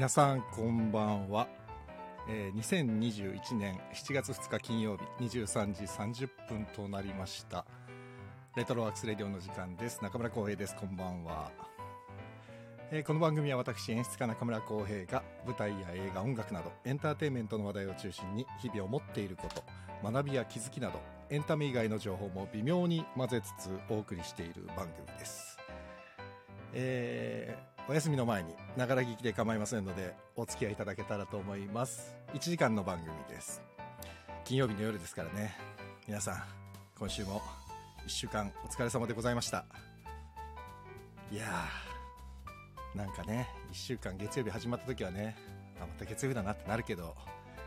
皆さんこんばんは、えー2021年7月2日金曜日23時30分となりました。レトロワークスレディオの時間です。中村浩平です。こんばんは、えーこの番組は私演出家中村浩平が舞台や映画音楽などエンターテインメントの話題を中心に日々思っていること学びや気づきなどエンタメ以外の情報も微妙に混ぜつつお送りしている番組です。えーお休みの前にながら聞きで構いませんのでお付き合いいただけたらと思います。1時間の番組です。金曜日の夜ですからね。皆さん今週も1週間お疲れ様でございました。いやーなんかね1週間月曜日始まった時はねあまた月曜日だなってなるけど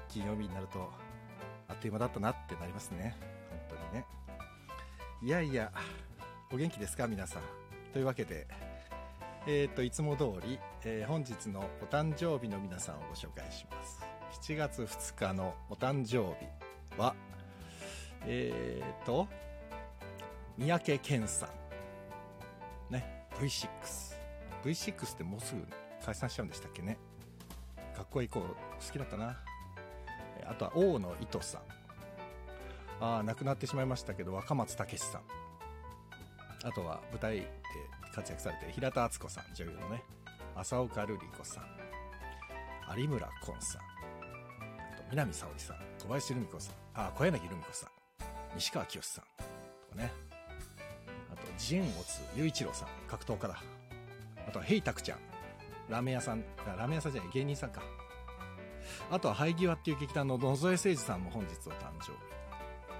金曜日になるとあっという間だったなってなりますね。本当にね。いやいやお元気ですか？皆さん。というわけでえー、といつも通り、えー本日のお誕生日の皆さんをご紹介します。7月2日のお誕生日はえー、と三宅健さん。ね V6 V6 ってもうすぐ解散しちゃうんでしたっけね。かっこいい子好きだったな。あとは大野糸さん。ああ亡くなってしまいましたけど若松武さん。あとは舞台活躍されている平田敦子さん女優のね浅岡瑠璃子さん有村昆さんあと南沙織さん小林留美子さんあ小柳留美子さん西川きよしさんとかね。あとジェンオツ雄一郎さん格闘家だ。あとはヘイタクちゃんラーメン屋さんラーメン屋さんじゃない芸人さんか。あとは生え際っていう劇団の野添誠二さんも本日お誕生日。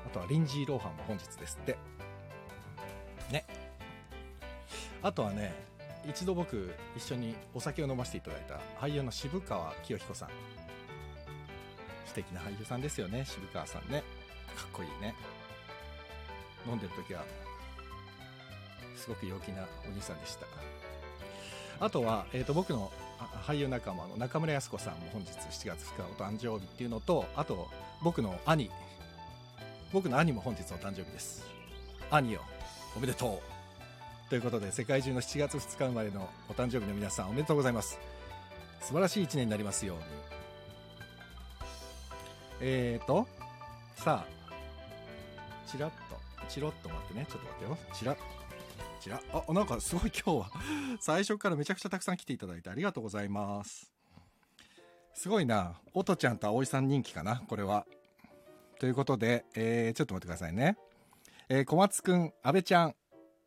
あとはリンジー・ローハンも本日ですって。ね。あとはね一度僕一緒にお酒を飲ませていただいた俳優の渋川清彦さん。素敵な俳優さんですよね渋川さんね。かっこいいね。飲んでる時はすごく陽気なお兄さんでした。あとは、えー、と僕の俳優仲間の中村康子さんも本日7月2日お誕生日っていうのとあと僕の兄。僕の兄も本日お誕生日です。兄よ。おめでとう。ということで世界中の7月2日生まれのお誕生日の皆さんおめでとうございます。素晴らしい1年になりますように。えーとさあチラッとチロッと待ってね。ちょっと待ってよ。チラッチラッあなんかすごい今日は最初からめちゃくちゃたくさん来ていただいてありがとうございます。すごいな。おとちゃんと葵さん人気かなこれは。ということで、えーちょっと待ってくださいね。えー小松くん、阿部ちゃん、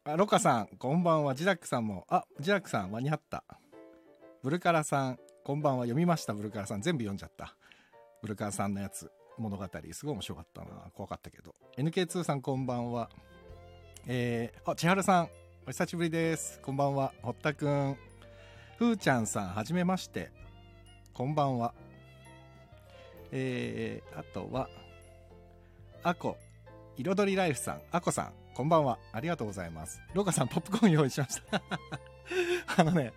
あロカさん、こんばんは。ジダックさんも、あ、ジダックさん、間に合った。ブルカラさん、こんばんは。読みました、ブルカラさん。全部読んじゃった。ブルカラさんのやつ、物語。すごい面白かったな。怖かったけど。NK2 さん、こんばんは。えー、あ、千春さん、お久しぶりです。こんばんは。堀田くん。ふーちゃんさん、はじめまして。こんばんは。えー、あとは、あこ、彩りライフさん、あこさん、こんばんは。ありがとうございます。ロカさん、ポップコーン用意しました。あのね、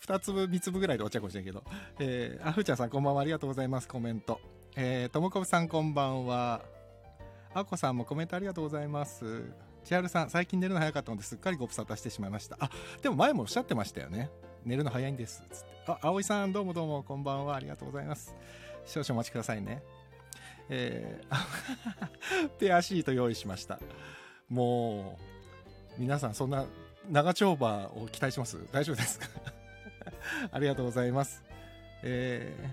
二粒、三粒ぐらいでお茶こしてるけど。えー、あふちゃんさん、こんばんは。ありがとうございます。コメント。えー、ともこぶさん、こんばんは。あこさんもコメントありがとうございます。千春さん、最近寝るの早かったのですっかりご無沙汰してしまいました。あ、でも前もおっしゃってましたよね。寝るの早いんです。つって。あ、葵さん、どうもどうも、こんばんは。ありがとうございます。少々お待ちくださいね。えー、ペアシート用意しました。もう、皆さんそんな長丁場を期待します大丈夫ですか？ありがとうございます。えー、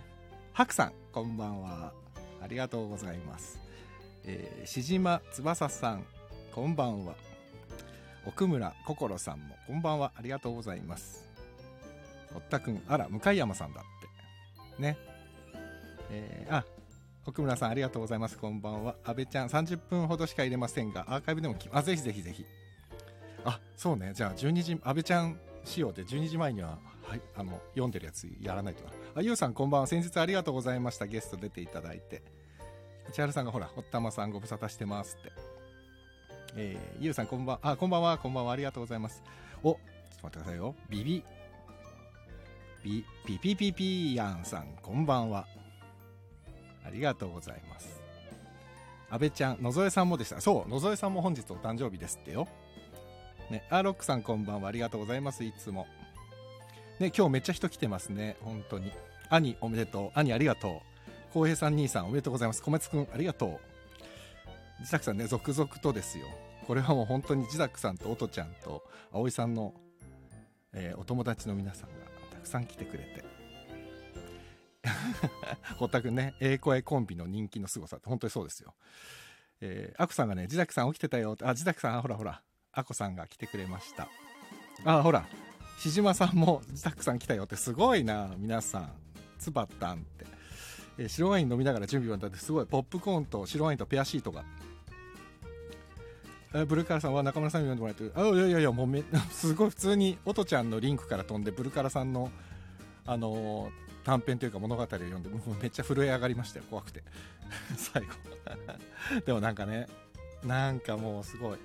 ハクさん、こんばんは。ありがとうございます。えー、しじまつばささん、こんばんは。奥村心さんも、こんばんは。ありがとうございます。堀田くん、あら、向山さんだって。ね。えー、あ、奥村さんありがとうございます。こんばんは。安倍ちゃん、30分ほどしか入れませんが、アーカイブでもき、あ、ぜひぜひぜひ。あ、そうね。じゃあ、12時、安倍ちゃん仕様で12時前には、はい、あの、読んでるやつやらないとな。あ、ゆうさんこんばんは。先日ありがとうございました。ゲスト出ていただいて。千春さんがほら、おったまさんご無沙汰してますって。えー、ゆうさんこんばんあ、こんばんは。こんばんは。ありがとうございます。お、ちょっと待ってくださいよ。ビビ、ビ、ピピピピヤンさん、こんばんは。ありがとうございます。安倍ちゃん、野添さんもでした。そう、野添さんも本日お誕生日ですってよ。ね、アーロックさんこんばんは。ありがとうございます。いつも。ね、今日めっちゃ人来てますね、本当に。兄、おめでとう。兄、ありがとう。浩平さん、兄さん、おめでとうございます。小松くん、ありがとう。自宅さんね、続々とですよ。これはもう本当に自宅さんと音ちゃんと葵さんの、えー、お友達の皆さんがたくさん来てくれて。堀田くんね、ええ声コンビの人気の凄さって本当にそうですよ。えー、アコさんがね、自宅さん起きてたよって、あ、自宅さん、ほらほら、アコさんが来てくれました。あ、ほら、しじまさんも自宅さん来たよってすごいな、皆さん。つばったんって。えー、白ワイン飲みながら準備をだってすごい、ポップコーンと白ワインとペアシートが。ブルカラさんは中村さんに読んでもらってる。あ、いやいやいや、もうめ、すごい普通に、音ちゃんのリンクから飛んで、ブルカラさんの、あのー、短編というか物語を読んで、もうめっちゃ震え上がりましたよ、怖くて。最後。でもなんかね、なんかもうすごい。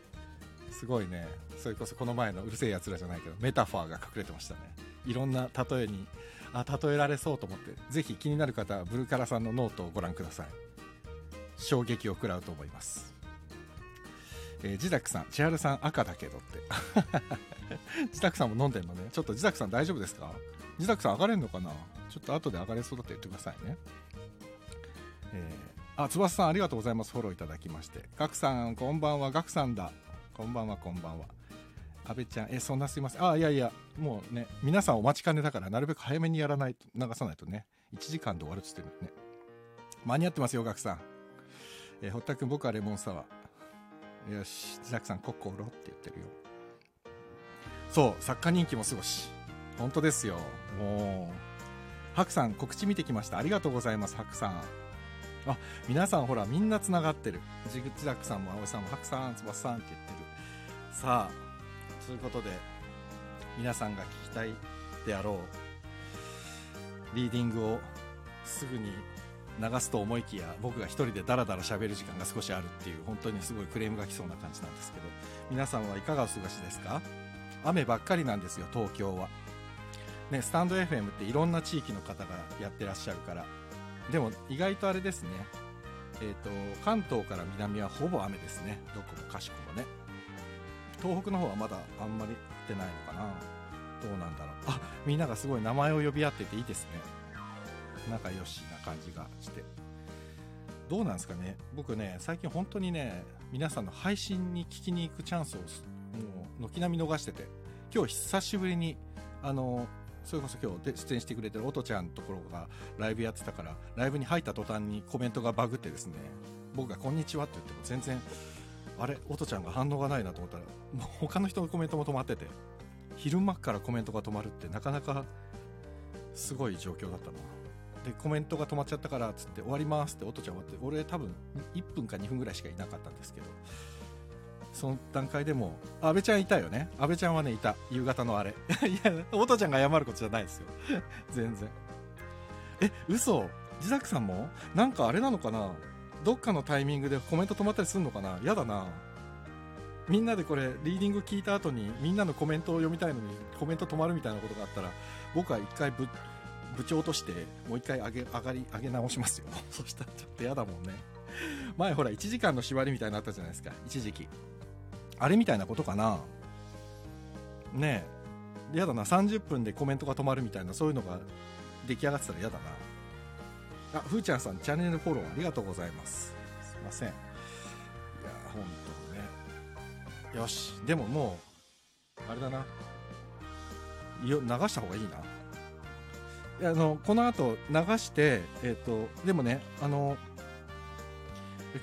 すごいね。それこそこの前のうるせえやつらじゃないけどメタファーが隠れてましたね。いろんな例えにあ例えられそうと思ってぜひ気になる方はブルカラさんのノートをご覧ください。衝撃を食らうと思います。えー、自宅さん千春さん赤だけどって。自宅さんも飲んでんのね。ちょっと自宅さん大丈夫ですか？自宅さん上がれんのかな？ちょっと後で上がれそうだって言ってくださいねえー、あ翼さんありがとうございますフォローいただきましてガクさんこんばんはガクさんだこんばんは、こんばんは。安倍ちゃん、え、そんなすいません。あ、いやいや、もうね、皆さんお待ちかねだから、なるべく早めにやらないと、流さないとね、1時間で終わるっつってるね。間に合ってますよ、ガクさん。え、堀田君、僕はレモンサワー。よし、自宅さん、コッコロって言ってるよ。そう、作家人気もすごし。本当ですよ。もう。ハクさん、告知見てきました。ありがとうございます、ハクさん。あ、皆さんほら、みんな繋がってる。ジグチダックさんも、葵さんも、ハクさん、つばさんって言ってる。さあ、ということで、皆さんが聞きたいであろう、リーディングをすぐに流すと思いきや、僕が一人でダラダラ喋る時間が少しあるっていう、本当にすごいクレームが来そうな感じなんですけど、皆さんはいかがお過ごしですか？雨ばっかりなんですよ、東京は。ね、スタンド FM っていろんな地域の方がやってらっしゃるから、でも意外とあれですね、えーと、関東から南はほぼ雨ですね。どこもかしこもね。東北の方はまだあんまり降ってないのかな。どうなんだろう。あみんながすごい名前を呼び合ってていいですね。仲良しな感じがして。どうなんですかね。僕ね最近本当にね皆さんの配信に聞きに行くチャンスをもう軒並み逃してて。今日久しぶりにあのそれこそ今日で出演してくれてる音ちゃんのところがライブやってたからライブに入った途端にコメントがバグってですね僕が「こんにちは」って言っても全然あれ音ちゃんが反応がないなと思ったらもう他の人のコメントも止まってて昼間からコメントが止まるってなかなかすごい状況だったなでコメントが止まっちゃったからっつって終わりますって音ちゃん終わって俺多分1分か2分ぐらいしかいなかったんですけどその段階でも、安倍ちゃんいたよね？安倍ちゃんはね、いた。夕方のあれ。いや、音ちゃんが謝ることじゃないですよ。全然。え、嘘？自宅さんも？なんかあれなのかな？どっかのタイミングでコメント止まったりするのかな？やだな。みんなでこれ、リーディング聞いた後に、みんなのコメントを読みたいのに、コメント止まるみたいなことがあったら、僕は一回ぶ、部長として、もう一回上げ、上がり、上げ直しますよ。そしたらちょっと嫌だもんね。前ほら、1時間の縛りみたいになったじゃないですか。一時期。あれみたいなことかな。ねえ。嫌だな。30分でコメントが止まるみたいなそういうのが出来上がってたら嫌だな。あふーちゃんさんチャンネルフォローありがとうございます。すいません。いや本当ね。よし。でももうあれだな。よ流した方がいいな。あのこの後流してえっ、ー、とでもねあの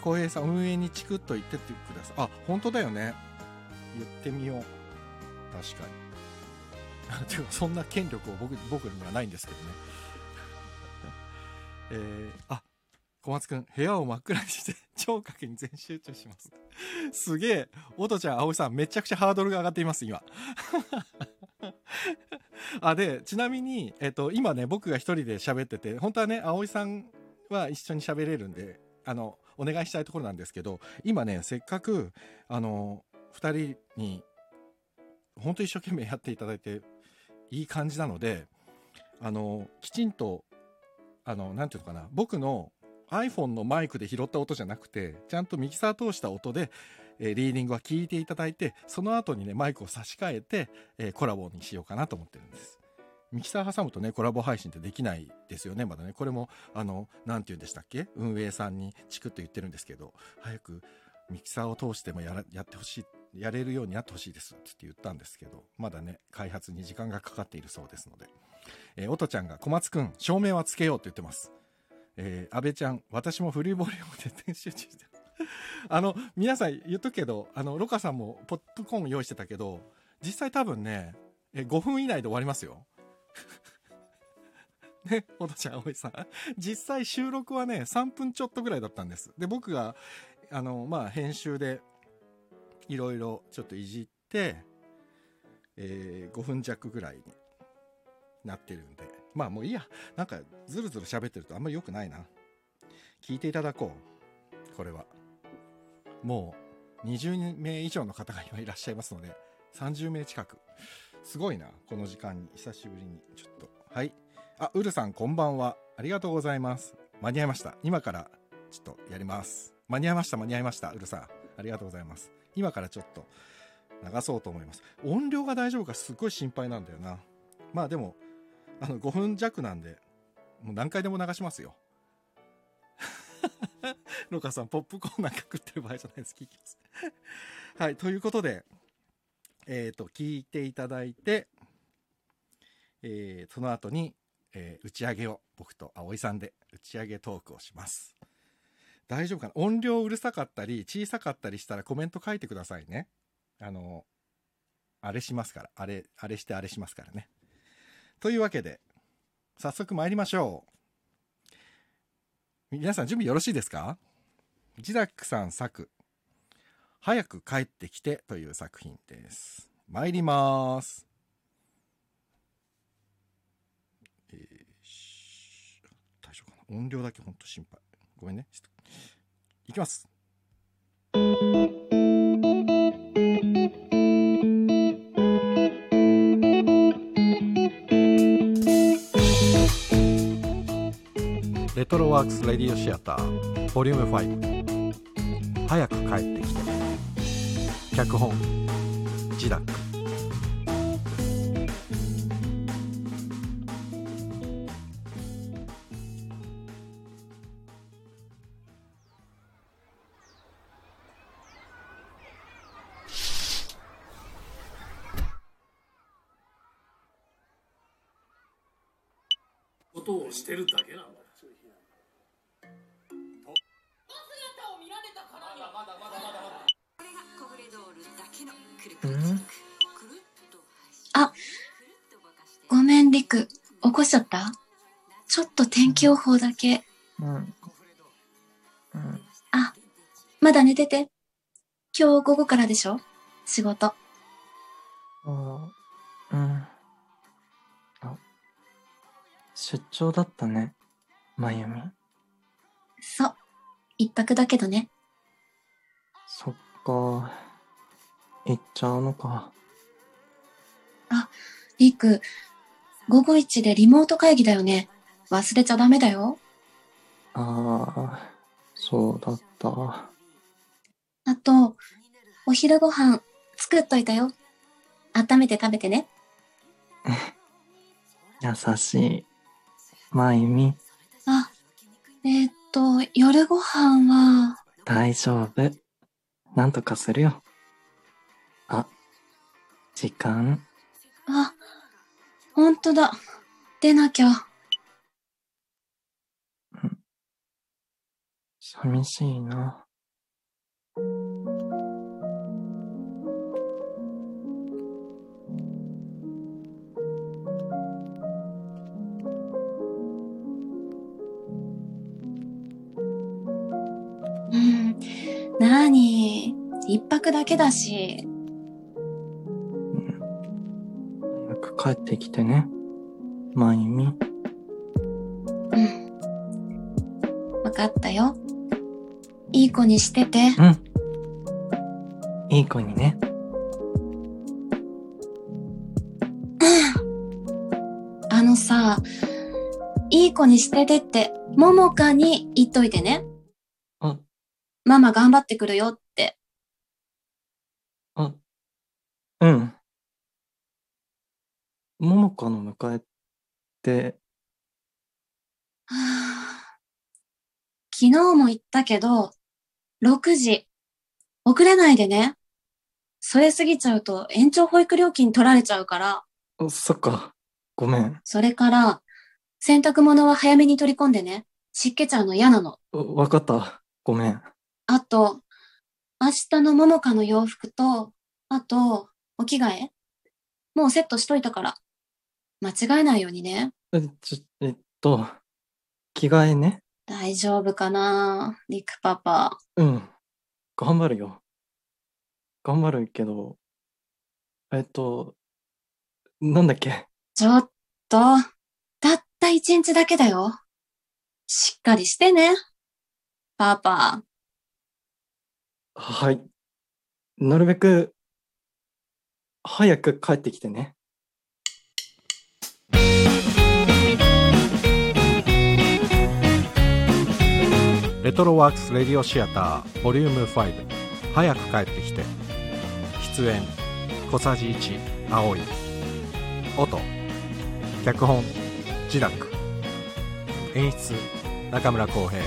浩平さん運営にチクッと言ってってください。あ本当だよね。言ってみよう。確かに。てかそんな権力を僕僕にはないんですけどね。えー、あ小松くん部屋を真っ暗にして 聴覚に全集中します。すげえ。音ちゃん葵さんめちゃくちゃハードルが上がっています今。あでちなみに、えっと、今ね僕が一人で喋ってて本当はね葵さんは一緒に喋れるんであのお願いしたいところなんですけど今ねせっかくあの2人に本当一生懸命やっていただいていい感じなのであのきちんとあのなんていうのかな僕の iPhone のマイクで拾った音じゃなくてちゃんとミキサー通した音で、えー、リーディングは聞いていただいてその後にねマイクを差し替えて、えー、コラボにしようかなと思ってるんですミキサー挟むとね、コラボ配信ってできないですよね、まだね。これも、あの、なんて言うんでしたっけ？運営さんにチクッと言ってるんですけど、早くミキサーを通してもやらやってほしいっ、やれるようになってほしいですって言ったんですけど、まだね、開発に時間がかかっているそうですので。えー、おとちゃんが小松くん、照明はつけようって言ってます。えー、安倍ちゃん、私もフリーボリュームで全集中してる。あの、皆さん言っとくけど、あの、ロカさんもポップコーン用意してたけど、実際多分ね、え5分以内で終わりますよ。ね、おとちゃん、葵さん。実際収録はね、3分ちょっとぐらいだったんです。で、僕が、あの、まあ、編集で、いろいろちょっといじって、えー、5分弱ぐらいになってるんで。まあもういいや。なんか、ずるずる喋ってるとあんまり良くないな。聞いていただこう。これは。もう、20名以上の方が今いらっしゃいますので、30名近く。すごいな。この時間に。久しぶりに。ちょっと。はい。あ、ウルさんこんばんは。ありがとうございます。間に合いました。今からちょっとやります。間に合いました、間に合いました。ウルさん。ありがとうございます。今からちょっと流そうと思います。音量が大丈夫かすっごい心配なんだよな。まあでも、あの5分弱なんで、もう何回でも流しますよ。ロカさん、ポップコーンなんか食ってる場合じゃないです。聞きます。はい、ということで、えっ、ー、と、聞いていただいて、えー、その後に、えー、打ち上げを僕と葵さんで打ち上げトークをします。大丈夫かな？音量うるさかったり小さかったりしたらコメント書いてくださいね。あの、あれしますから。あれ、あれしてあれしますからね。というわけで、早速参りましょう。皆さん準備よろしいですか？ジダックさん作、早く帰ってきてという作品です。参ります。えー、大丈夫かな？音量だけほんと心配。ごめんね。ちょっと。いきます。レトロワークスレディオシアターボリューム5早く帰ってきて。脚本ジダック。気予報だけ。うん。うん。あ、まだ寝てて。今日午後からでしょ？仕事。あうん。出張だったね、まゆみ。そう。一泊だけどね。そっか。行っちゃうのか。あ、りーく、午後一でリモート会議だよね。忘れちゃダメだよ。ああ、そうだった。あと、お昼ご飯作っといたよ。温めて食べてね。優しい。まゆみ。あ、えー、っと、夜ご飯は。大丈夫。なんとかするよ。あ、時間。あ、ほんとだ。出なきゃ。寂しいな。なに？一泊だけだし。うん。早く帰ってきてね。まゆみ。うん。わかったよ。いい子にしてて。うん。いい子にね。あのさ、いい子にしててって、ももかに言っといてね。ママ頑張ってくるよって。あ、うん。ももかの迎えっ。はあ、昨日も言ったけど、6時。遅れないでね。それ過ぎちゃうと延長保育料金取られちゃうから。そっか。ごめん。それから、洗濯物は早めに取り込んでね。湿気ちゃうの嫌なの。わかった。ごめん。あと、明日のももかの洋服と、あと、お着替えもうセットしといたから。間違えないようにね。え、ちょ、えっと、着替えね。大丈夫かな？リクパパ。うん。頑張るよ。頑張るけど、えっと、なんだっけ？ちょっと、たった一日だけだよ。しっかりしてね。パパ。はい。なるべく、早く帰ってきてね。レトロワークスレディオシアターボリューム5早く帰ってきて。出演小さじ1青い音。脚本ジダック。演出中村浩平。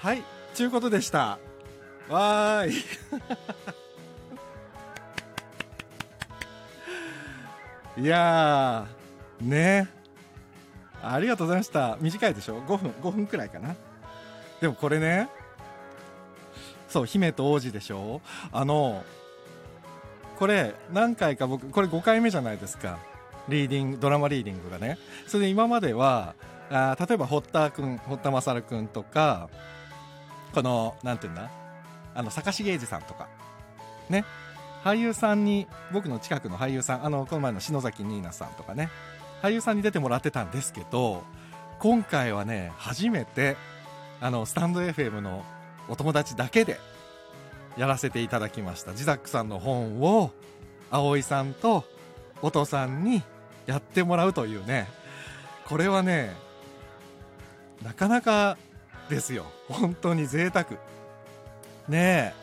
はいちゅうことでした。わーい。いやーね。ありがとうございました。短いでしょ？5分5分くらいかな。でもこれね。そう姫と王子でしょ？あのこれ何回か僕これ5回目じゃないですか。リーディングドラマリーディングがね。それで今まではあ例えば堀田君堀田勝君とかこのなんていうんだ？あの坂重英二さんとか。ね。俳優さんに僕の近くの俳優さんあのこの前の篠崎ニーナさんとかね俳優さんに出てもらってたんですけど今回はね初めてあのスタンド FM のお友達だけでやらせていただきました。ジザックさんの本を葵さんとお父さんにやってもらうというね。これはねなかなかですよ。本当に贅沢。ねえ。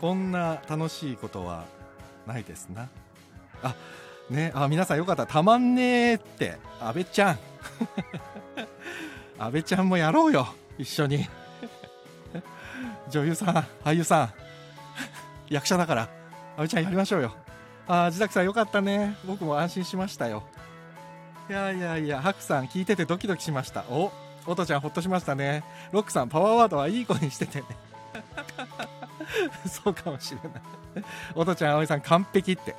こんな楽しいことはないですな。あねあ皆さんよかった。たまんねえって阿部ちゃん。阿部ちゃんもやろうよ一緒に。女優さん俳優さん。役者だから阿部ちゃんやりましょうよ。ああ自宅さんよかったね。僕も安心しましたよ。いやいやいやハクさん聞いててドキドキしました。おおとちゃんほっとしましたね。ロックさんパワーワードはいい子にしてて。ね そうかもしれないおとちゃん、葵さん、完璧って。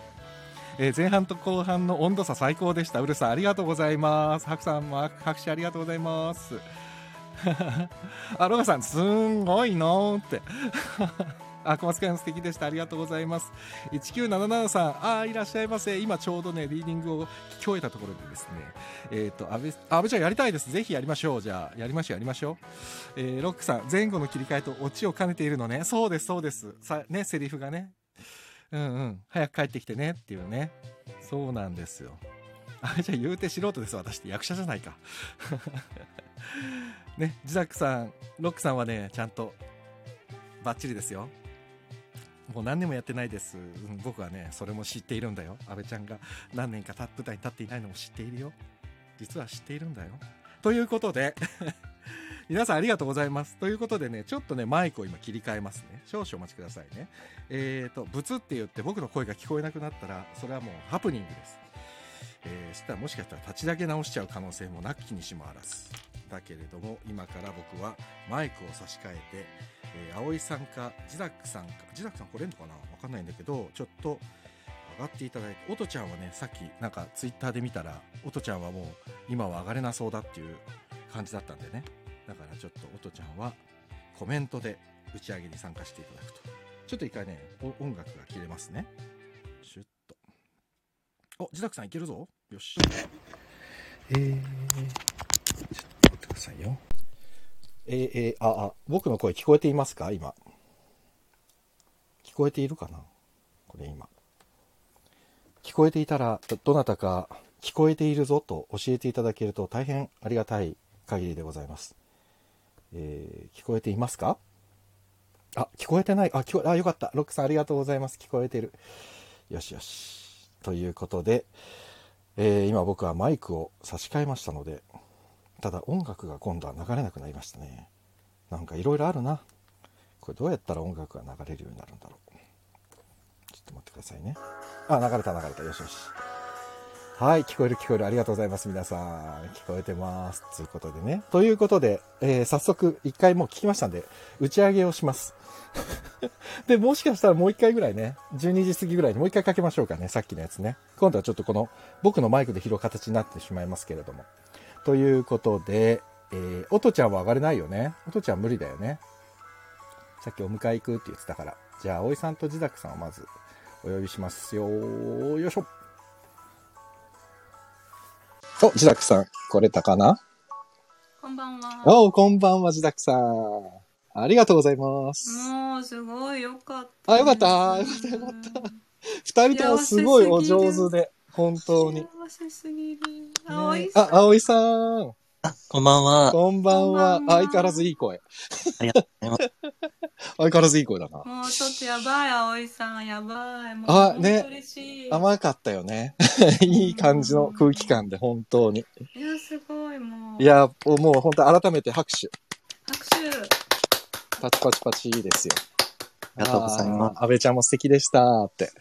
えー、前半と後半の温度差最高でした。うるさん、ありがとうございます。白さんも拍手ありがとうございます。あ、ロガさん、すんごいのって。あ、小松君素敵でした。ありがとうございます。1977さん、あ、いらっしゃいませ。今ちょうどね、リーディングを聞き終えたところでですね、えっ、ー、と、安倍、安倍ちゃんやりたいです。ぜひやりましょう。じゃあ、やりましょう、やりましょう。えー、ロックさん、前後の切り替えとオチを兼ねているのね。そうです、そうです。さ、ね、セリフがね。うんうん。早く帰ってきてねっていうね。そうなんですよ。あ、じゃあ言うて素人です。私って役者じゃないか。ね、ジザックさん、ロックさんはね、ちゃんと、バッチリですよ。もう何年もやってないです、うん、僕はねそれも知っているんだよ阿部ちゃんが何年か舞台に立っていないのも知っているよ実は知っているんだよということで 皆さんありがとうございます。ということでね、ちょっとね、マイクを今切り替えますね。少々お待ちくださいね。えーと、ブツって言って僕の声が聞こえなくなったら、それはもうハプニングです。えー、そしたらもしかしたら立ち上げ直しちゃう可能性もなきにしもあらず。だけれども、今から僕はマイクを差し替えて、えー、葵さんか、ジダックさんか、ジダックさん来れんのかなわかんないんだけど、ちょっと上がっていただいて、おとちゃんはね、さっきなんかツイッターで見たら、おとちゃんはもう今は上がれなそうだっていう感じだったんでね。だからちょっとおとちゃんはコメントで打ち上げに参加していただくと。ちょっと一回ね、音楽が切れますね。お、自宅さんいけるぞ。よし。えー、ちょっと待ってくださいよ。えー、えー、あ、あ、僕の声聞こえていますか？今。聞こえているかな？これ今。聞こえていたら、どなたか聞こえているぞと教えていただけると大変ありがたい限りでございます。えー、聞こえていますか？あ、聞こえてない。あ、聞こえ、あ、よかった。ロックさんありがとうございます。聞こえてる。よしよし。ということで、えー今僕はマイクを差し替えましたので、ただ音楽が今度は流れなくなりましたね。なんかいろいろあるな。これどうやったら音楽が流れるようになるんだろう。ちょっと待ってくださいね。あ、流れた流れた。よしよし。はい、聞こえる聞こえる。ありがとうございます。皆さん。聞こえてます。ということでね。ということで、えー早速、一回もう聞きましたんで、打ち上げをします。で、もしかしたらもう一回ぐらいね、12時過ぎぐらいにもう一回かけましょうかね。さっきのやつね。今度はちょっとこの、僕のマイクで拾う形になってしまいますけれども。ということで、えー、おとちゃんは上がれないよね。おとちゃん無理だよね。さっきお迎え行くって言ってたから。じゃあ、葵さんとジダクさんをまずお呼びしますよ。よいしょ。お、ジダクさん、来れたかな？こんばんは。おこんばんは、ジダクさん。ありがとうございます。もう、すごいよかった。あ、よかった。よかった、よかった。二人ともすごいお上手で、本当に。ね幸せすぎる。葵あ、葵さん。こんばんは。こんばんは。こんばんは相変わらずいい声。ありがとうございます。相変わらずいい声だな。もうちょっとやばい、葵さん、やばい。もうあね本当嬉しい。甘かったよね。いい感じの空気感で、本当に。いや、すごい、もう。いや、もう本当改めて拍手。拍手。パチパチパチですよ。ありがとうございます。安倍ちゃんも素敵でしたって。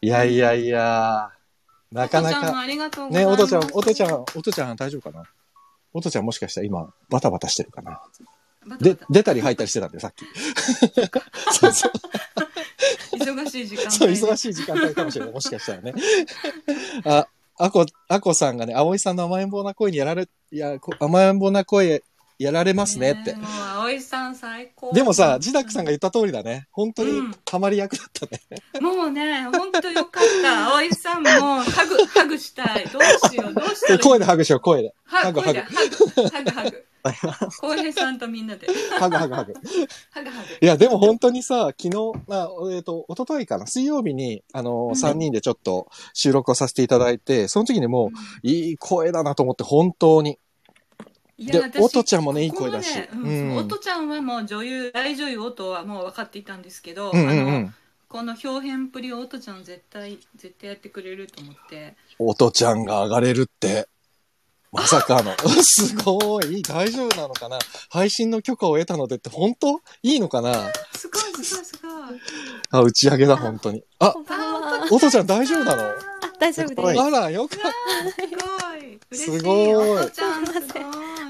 いやいやいや、なかなか。お父ちゃんもありがとうござね、います。おとちゃん、おとちゃん、おとちゃん大丈夫かな？おとちゃんもしかしたら今、バタバタしてるかなでバタバタ、出たり入ったりしてたんで、さっき。そうそう。忙しい時間帯そう、で。忙しい時間帯かもしれない。もしかしたらね。あ、あこ、あこさんがね、葵さんの甘えん坊な声にやられ、いや、こ甘えん坊な声やられますねって。もう、葵さん最高。でもさ、ジダクさんが言った通りだね。本当にうんハマり役だったね。もうね、ほんとよかった。葵さんも、ハグ、ハグしたい。どうしよう、どうしたらいい？声でハグしよう、声で。ハグ、ハグハグ、ハグ。浩平さんとみんなで。ハグハグハグ。ハグ、ハグ。いや、でも本当にさ、昨日、まあ、えっ、と、一昨日かな、水曜日に、あのうん3人でちょっと収録をさせていただいて、その時にもう、いい声だなと思って、本当に。でいや、私おとちゃんもねいい声だしねうんうんおとちゃんはもう女優、大女優おとはもう分かっていたんですけど、うんうんうあのん。この表現プリをおとちゃん絶対、絶対やってくれると思って。おとちゃんが上がれるって、まさかの。すごい。大丈夫なのかな配信の許可を得たのでって、本当？いいのかな？すごい、すごい、すごい。あ、打ち上げだ、本当に。あこ、んばんは。おとちゃん大丈夫なの？あ、大丈夫です。はいあら、よかった。すごい。嬉しい。すごいおとちゃん、すごい。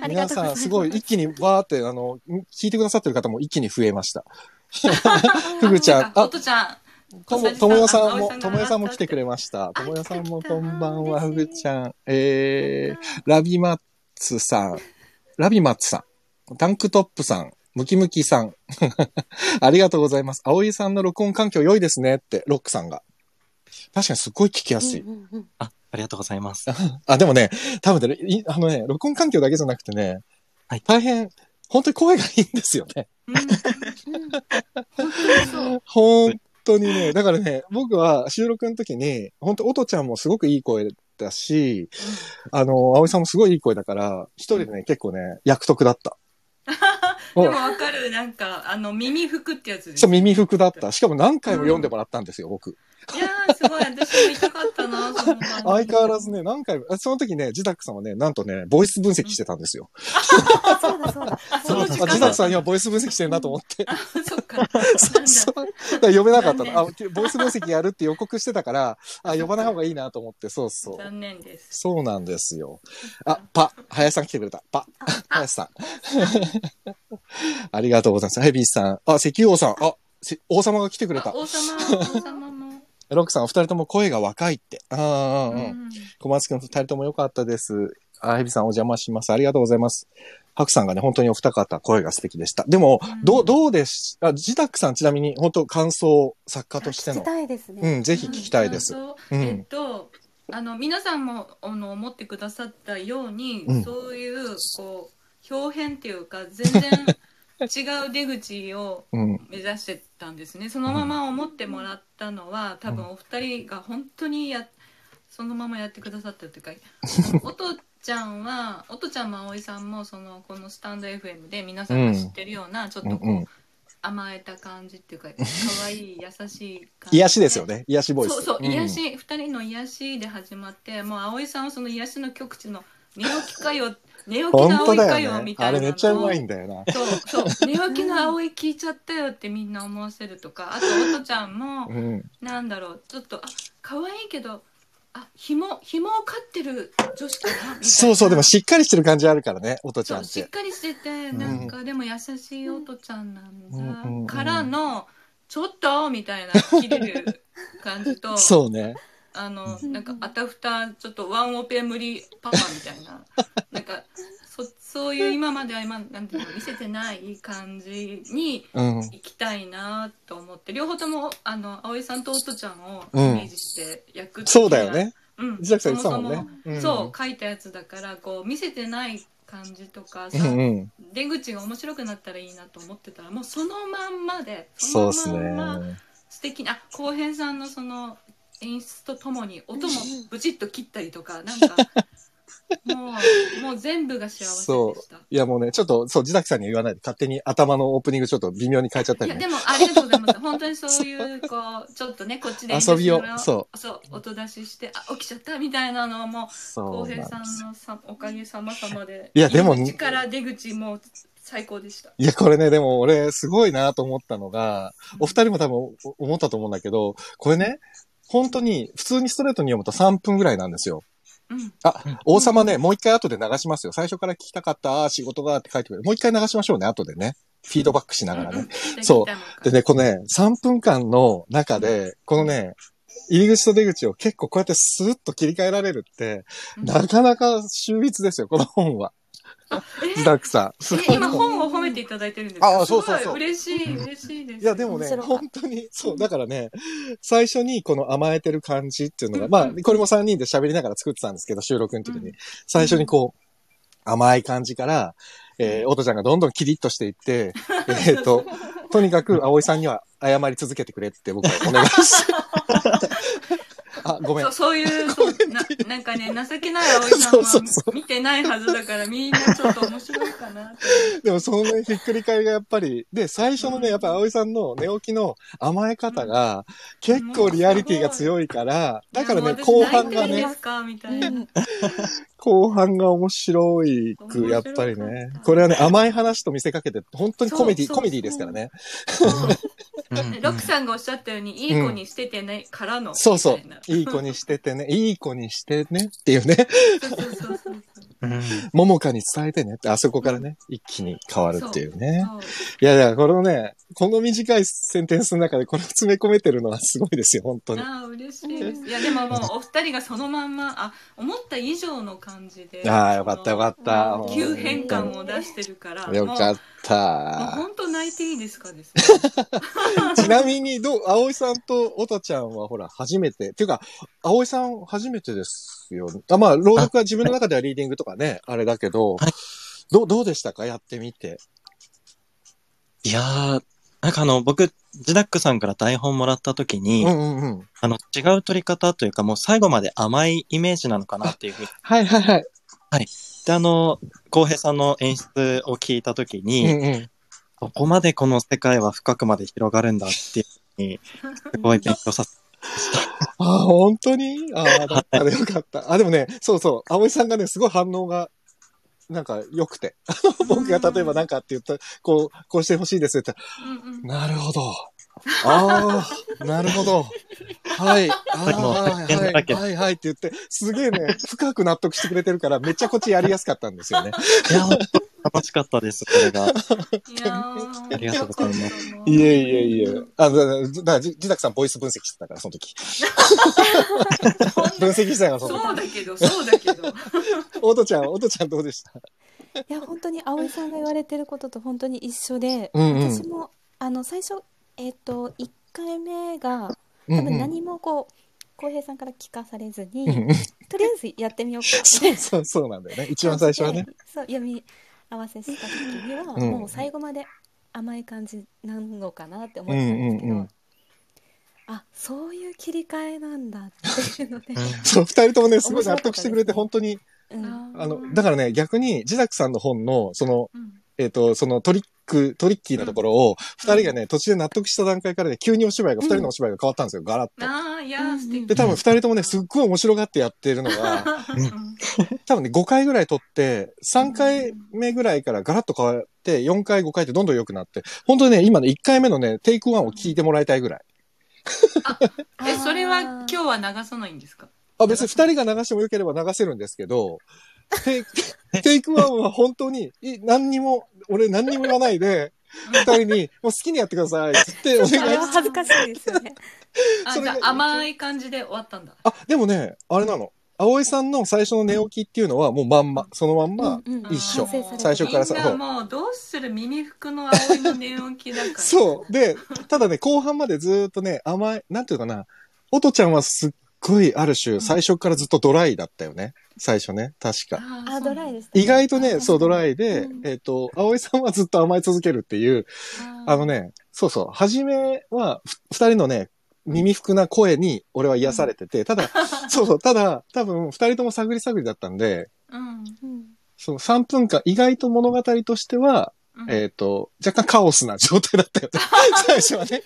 皆さん、すすごい、一気にわーって、あの、聞いてくださってる方も一気に増えました。ふぐちゃん、おあ、とちゃん。とも、ともよさんもともよさんも来てくれました。ともよさんもこんばんは、ふぐちゃん。えー、ラビマッツさん、ラビマッツさん、タンクトップさん、ムキムキさん。ありがとうございます。葵さんの録音環境良いですねって、ロックさんが。確かにすっごい聞きやすい。うんうんうんあ、ありがとうございます。あ、でもね、多分ね、いあのね、録音環境だけじゃなくてね、はい大変、本当に声がいいんですよね。うん本当にね、だからね、僕は収録の時に、本当、おとちゃんもすごくいい声だし、あの、葵さんもすごいいい声だから、一人でね、結構ね、役得だった。でもわかる。なんか、あの、耳服ってやつです。そう、耳服だった。しかも何回も読んでもらったんですよ、僕。いやー、すごい。私も痛かったな、その番組相変わらずね、何回も、あその時ね、ジダックさんはね、なんとね、ボイス分析してたんですよ。あ、そうだそうだ。あ、その時あ、間ジダックさん今ボイス分析してるなと思って。あ、そっか。そうそう。だから読めなかったの。あ残、ボイス分析やるって予告してたから、あ、呼ばない方がいいなと思って、そうそう。残念です。そうなんですよ。あ、パ、林さん来てくれた。パ、林さん。ありがとうございます。ヘビーさん。あ、石油王さん。あ、せ王様が来てくれた。あ王様、王様の。ロックさん、お二人とも声が若いって。ああ、うんうん。うん小松くん、二人とも良かったです。あ、ヘビーさんお邪魔します。ありがとうございます。ハクさんがね、本当にお二方、声が素敵でした。でも、うんどう、どうですあ、ジダックさん、ちなみに、本当感想、作家として聞きの。たいですね。うん、ぜひ聞きたいです。そううんえっと、あの、皆さんも、あの、思ってくださったように、うんそういう、こう、表現っていうか、全然違う出口をうん。目指してたんですね。そのまま思ってもらったのは、多分お二人が本当にや、そのままやってくださったっていうか、おとちゃんは、おとちゃんも葵さんも、その、このスタンド FM で皆さんが知ってるような、ちょっとこう、うんうん甘えた感じっていうか可愛い優しい感じ癒しですよね。癒しボイス。そうそう、ん癒し二人の癒しで始まってもう葵さんはその癒しの極致の寝起きかよ寝起きの本当葵かだよね。あよみたいなのれめっちゃうまいんだよな。そうそう寝起きの葵聞いちゃったよってみんな思わせるとかあとおとちゃんもうん。なんだろうちょっとあ可愛いけどあ紐紐を飼ってる女子かなみたいなそうそう、でもしっかりしてる感じあるからね、おとちゃんっ。しってかりしててなんかでも優しいおとちゃんなんだ、うんうんうんからのちょっとみたいな切れる感じとそうね。あのなんかあたふたちょっとワンオペ無理パパみたいな なんかそそういう今までは今なんていうの見せてない感じにうん。行きたいなと思って両方ともあの葵さんとおとちゃんをイうんメージして役そうだよね。うん、自宅さん言ってたもんねそもそもうんそう書いたやつだからこう見せてない感じとかさ、うんうん。出口が面白くなったらいいなと思ってたらもうそのまんまでそのまんまね。素敵な浩平さんのその演出とともに音もブチッと切ったりとかなんかもうもう全部が幸せでした。いやもうね、ちょっと、そう、自宅さんには言わないで、勝手に頭のオープニングちょっと微妙に変えちゃったりね。いやでもありがとうございます。本当にそういうこうちょっとねこっちで遊びをそう。そう音出ししてあ起きちゃったみたいなのも浩平さん。のさおかげさまさまでいやでも口から出口も最高でした。いや、これね、でも俺、すごいなと思ったのが、お二人も多分お思ったと思うんだけど、これね、本当に、普通にストレートに読むと3分ぐらいなんですよ。うん王様ね、もう一回後で流しますよ。最初から聞きたかった、あー仕事がって書いてくれる。もう一回流しましょうね、後でね。フィードバックしながらね。そうでね、このね、3分間の中で、このね、入り口と出口を結構こうやってスーッと切り替えられるって、うんなかなか秀逸ですよ、この本は。え？自宅さん。今本を褒めていただいてるんですか？あそうそうそう。嬉しい嬉しいです。いや、でもね、本当に、そう、だからね、最初にこの甘えてる感じっていうのが、うんまあ、これも3人で喋りながら作ってたんですけど、収録の時に。うん。最初にこう、甘い感じから、えー、おとちゃんがどんどんキリッとしていって、えっと、とにかく葵さんには謝り続けてくれって僕はお願いして。あ、ごめん。そう。そういうそうななんかね情けない葵さんそうそうそは見てないはずだからみんなちょっと面白いかなって。でもそのね、ひっくり返りがやっぱり、で、最初のね、やっぱ葵さんの寝起きの甘え方が、結構リアリティが強いから、だからね、いやもう私後半がね泣いていいで、すか？みたいな、後半が面白いく、やっぱりね。これはね、甘い話と見せかけて、本当にコメディ、そうそうコメディですからね。う。ん。ロックさんがおっしゃったようにいい子に捨ててねからのそうそう。みたいな。いい子にしててね、いい子にしてねっていうね、そうそうそうももかに伝えてねって、あそこからね、一気に変わるっていうね。いやいや、このね、この短いセンテンスの中でこれを詰め込めてるのはすごいですよ、本当に。ああ嬉しい。ですいやでももうお二人がそのまんまあ思った以上の感じでああ、よかったよかった。急変感を出してるからよかった。本当泣いていいですかです ちなみに、どう、葵さんとおとちゃんはほら、初めて、っていうか、葵さん初めてですよ。あまあ、朗読は自分の中ではリーディングとかね、あれだけど、はいどう、どうでしたか？やってみて。いやー、なんかあの、僕、ジダックさんから台本もらった時に。あの、違う撮り方というか、もう最後まで甘いイメージなのかなっていうふうに。はいはいはい。で、あの、浩平さんの演出を聞いた時うに、んうん。ここまでこの世界は深くまで広がるんだっていうふうに、すごい勉強させて、ああ、本当に？ああ、だったらよかった。あ、でもね、そうそう、葵さんがね、すごい反応が、なんか良くて。僕が例えばなんかって言ったら、こう、こうしてほしいですって言ったら、うんうんなるほど。ああ、なるほど。はい。あはい、はい、はい、はいって言って、すげえね、深く納得してくれてるから、めっちゃこっちやりやすかったんですよね。いや、楽しかったです、これが。いやーありがとうございますいえいえいえ。あ、だだだから、じ自宅さんボイス分析してたから、その時。分析してたから、その時。そうだけどそうだけど おとちゃん、おとちゃんどうでした？いや本当に葵さんが言われてることと本当に一緒で、うんうん私もあの最初えっ、と1回目がうん多分何もこう浩平さんから聞かされずに、うんうんとりあえずやってみようか そうそう、そうなんだよね。一番最初はね。そう読み合わせした時には、うん。もう最後まで甘い感じなのかなって思うんってたんですけど、うんうん。あそういう切り替えなんだっていうので、そう、二人ともね、すごい納得してくれて、本当に、うん。あの、だからね、逆に、自宅さんの本の、その、うんえっ、と、その取りク、トリッキーなところを、二人がね、途中で納得した段階からね、急にお芝居が、二人のお芝居が変わったんですよ、ガラッと。ああ、いやー、素敵。で、多分二人ともね、すっごい面白がってやってるのが、うん。多分ね、5回ぐらい撮って、3回目ぐらいからガラッと変わって、4回、5回ってどんどん良くなって、本当にね、今ね、1回目のね、テイクワンを聞いてもらいたいぐらい。え、それは今日は流さないんですか？あ、別に二人が流しても良ければ流せるんですけど、テイク、テイクワンは本当に、い何にも、俺何にも言わないで、二人に、もう好きにやってください、つって おそれ願いは恥ずかしいですよね。あ、じゃあ甘い感じで終わったんだ。あ、でもね、あれなの。葵さんの最初の寝起きっていうのはもうまんま、そのまんま、うんうん一緒完成されて最初からさみんなもうどうする耳服の青いの寝起きだから。そう。で、ただね、後半までずーっとね、甘い、なんていうかな、おとちゃんはすっごいある種、最初からずっとドライだったよね。最初ね、確か。あ、ドライでです、ね。意外とね、そう、ドライで、うんえっ、と、葵さんはずっと甘え続けるっていう、あの。ね、そうそう、初めは、ふ二人のね、耳服な声に俺は癒されてて、ただ、そうそう、ただ、多分二人とも探り探りだったんで、うん。うんその3分間、意外と物語としては、うんえっ、と、若干カオスな状態だったよね。最初はね。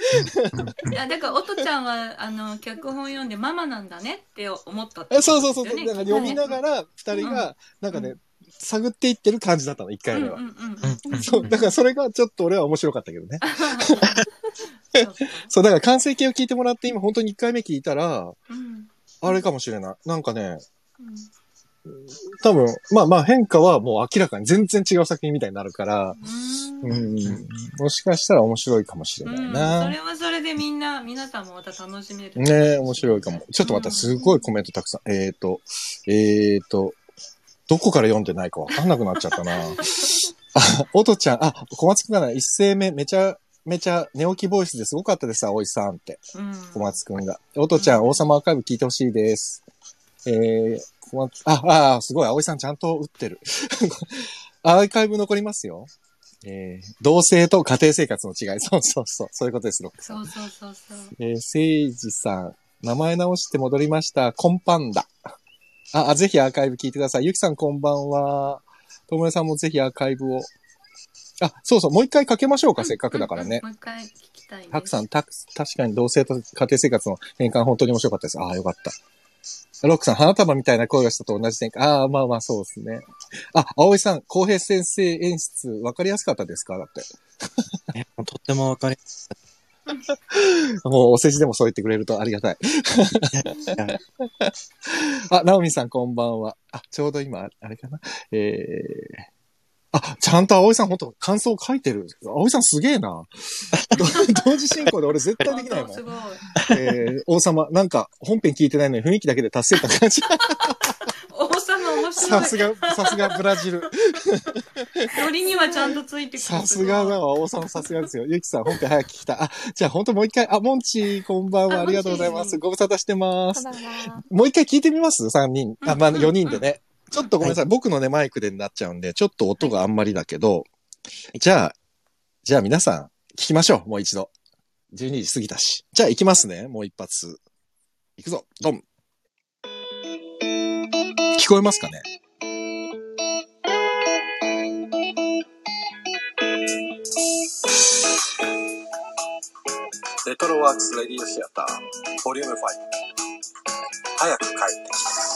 いや、だから、おとちゃんは、あの、脚本読んでママなんだねって思ったってえことそうそうそうなんか読みながら、二人が、なんかね、探っていってる感じだったの、一回目は。うんうんうんうんそう、だからそれがちょっと俺は面白かったけどね。そうかそう、だから完成形を聞いてもらって、今本当に一回目聞いたら、うんあれかもしれない。なんかね、うん多分、まあまあ変化はもう明らかに全然違う作品みたいになるから、うんうん、もしかしたら面白いかもしれないうん、そな。れはそれでみんな、皆さんもまた楽しめる。ねえ、面白いかも。ちょっとまたすごいコメントたくさん。えっ、ー、と、えっ、ー、と、どこから読んでないかわかんなくなっちゃったな。あ、おとちゃん、あ、小松くんがな、一声目めちゃめちゃ寝起きボイスですごかったです、葵さんって。うん小松くんが。おとちゃん、王様アーカイブ聞いてほしいです。えー、小松、あ、あ、すごい、葵さんちゃんと打ってる。アーカイブ残りますよ。えー、同性と家庭生活の違い。そうそうそう。そういうことです、ロックさん。そうそうそうそう。えー、せいじさん、名前直して戻りました。コンパンダ。あ、あぜひアーカイブ聞いてください。ゆきさんこんばんは。ともえさんもぜひアーカイブを。あ、そうそう、もう一回かけましょうか、せっかくだからね。もう一回聞きたいです。たくさん、たく、確かに同性と家庭生活の変換本当に面白かったです。ああ、よかった。ロックさん、花束みたいな声がしたと同じ展開。ああ、まあまあそうですね。あ、葵さん、浩平先生演出、わかりやすかったですか？だって。えとってもわかり、もうお世辞でもそう言ってくれるとありがたい。あ、ナオミさんこんばんは。あ、ちょうど今、あれかな？えー、あ、ちゃんと葵さん本当感想書いてる。葵さんすげえな。ど 同時進行で俺絶対できないもん す。ごい。えー、王様、なんか本編聞いてないのに雰囲気だけで達成た感じ。王様面白い。さすが、さすがブラジル。ノリにはちゃんとついてくる。さすがだわ、王様さすがですよ。ゆきさん、本編早く聞きた。あ、じゃあ本当もう一回、あ、モンチー、こんばんは。あありがとうございます。ご無沙汰してます。もう一回聞いてみます ?3 人。あ、まあ、うん4人でね。ちょっとごめんなさい。僕のね、マイクでなっちゃうんで、ちょっと音があんまりだけど、じゃあ、じゃあ皆さん、聞きましょう。もう一度。12時過ぎたし。じゃあ行きますね。もう一発。行くぞ。ドン。聞こえますかね？レトロワークスレディオシアター、ボリューム5。早く帰ってきた。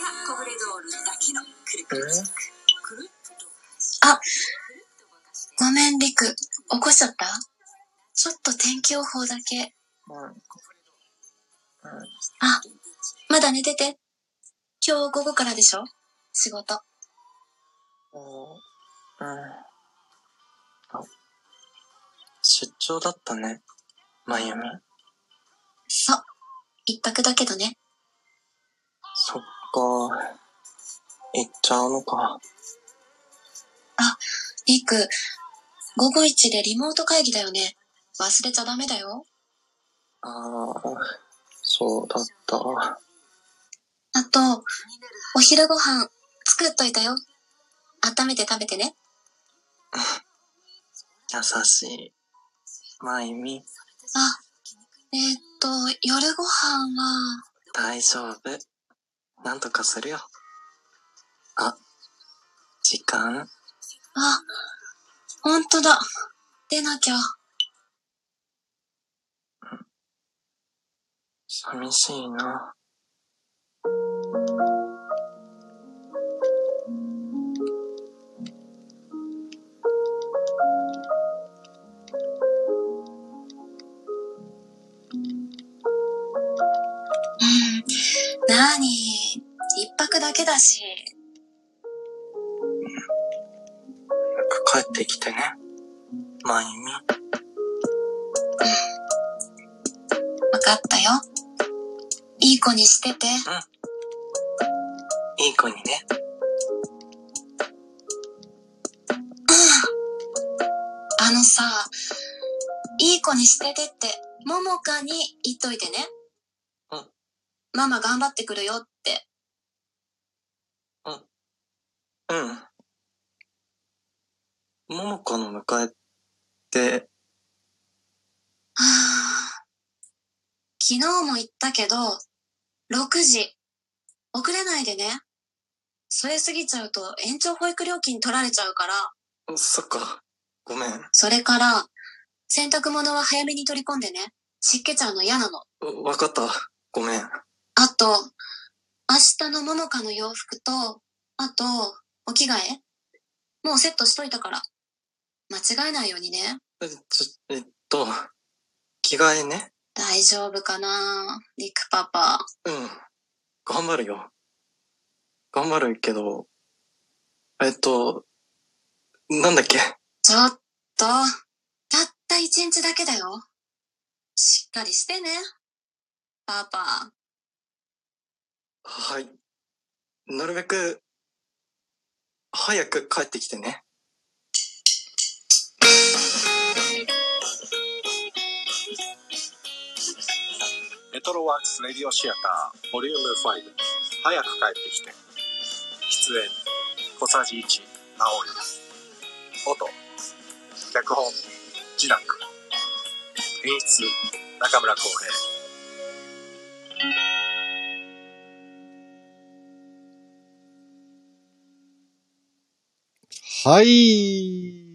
がコブレドールだけのくるくるチック。くるっと。あ。ごめん、りく。起こしちゃった？ちょっと天気予報だけ。あ、まだ寝てて。今日午後からでしょ？仕事。出張だったね、まゆみ。そう。一泊だけどね。そっか。行っちゃうのか。りく、午後一でリモート会議だよね。忘れちゃダメだよ。ああ、そうだった。あと、お昼ご飯作っといたよ。温めて食べてね。優しい。まゆみ、あ、えーっと、夜ご飯は、大丈夫。なんとかするよ。あ、時間？あ、ほんとだ。出なきゃ。寂しいな。泊だけだし。早く帰ってきてね。まゆみ。わかったよ。いい子にしてて。いい子にね。あのさ、いい子にしててって、ももかに言っといてね。うんママ頑張ってくるよって。うん。ももかの迎えって、はあ昨日も言ったけど、6時。遅れないでね。それ過ぎちゃうと延長保育料金取られちゃうから。そっか。ごめん。それから、洗濯物は早めに取り込んでね。湿気ちゃうの嫌なの。うわかった。ごめん。あと、明日のももかの洋服と、あと、お着替え？もうセットしといたから。間違えないようにね。ええっと、着替えね。大丈夫かなリクパパ。うん。頑張るよ。頑張るけど、えっと、なんだっけ？ちょっと、たった一日だけだよ。しっかりしてね。パパ。はい。なるべく、早く帰ってきてね。レトロワークスレディオシアターボリューム5早く帰ってきて。出演小さじ1青い音脚本ジダック。演出中村浩平。はい。い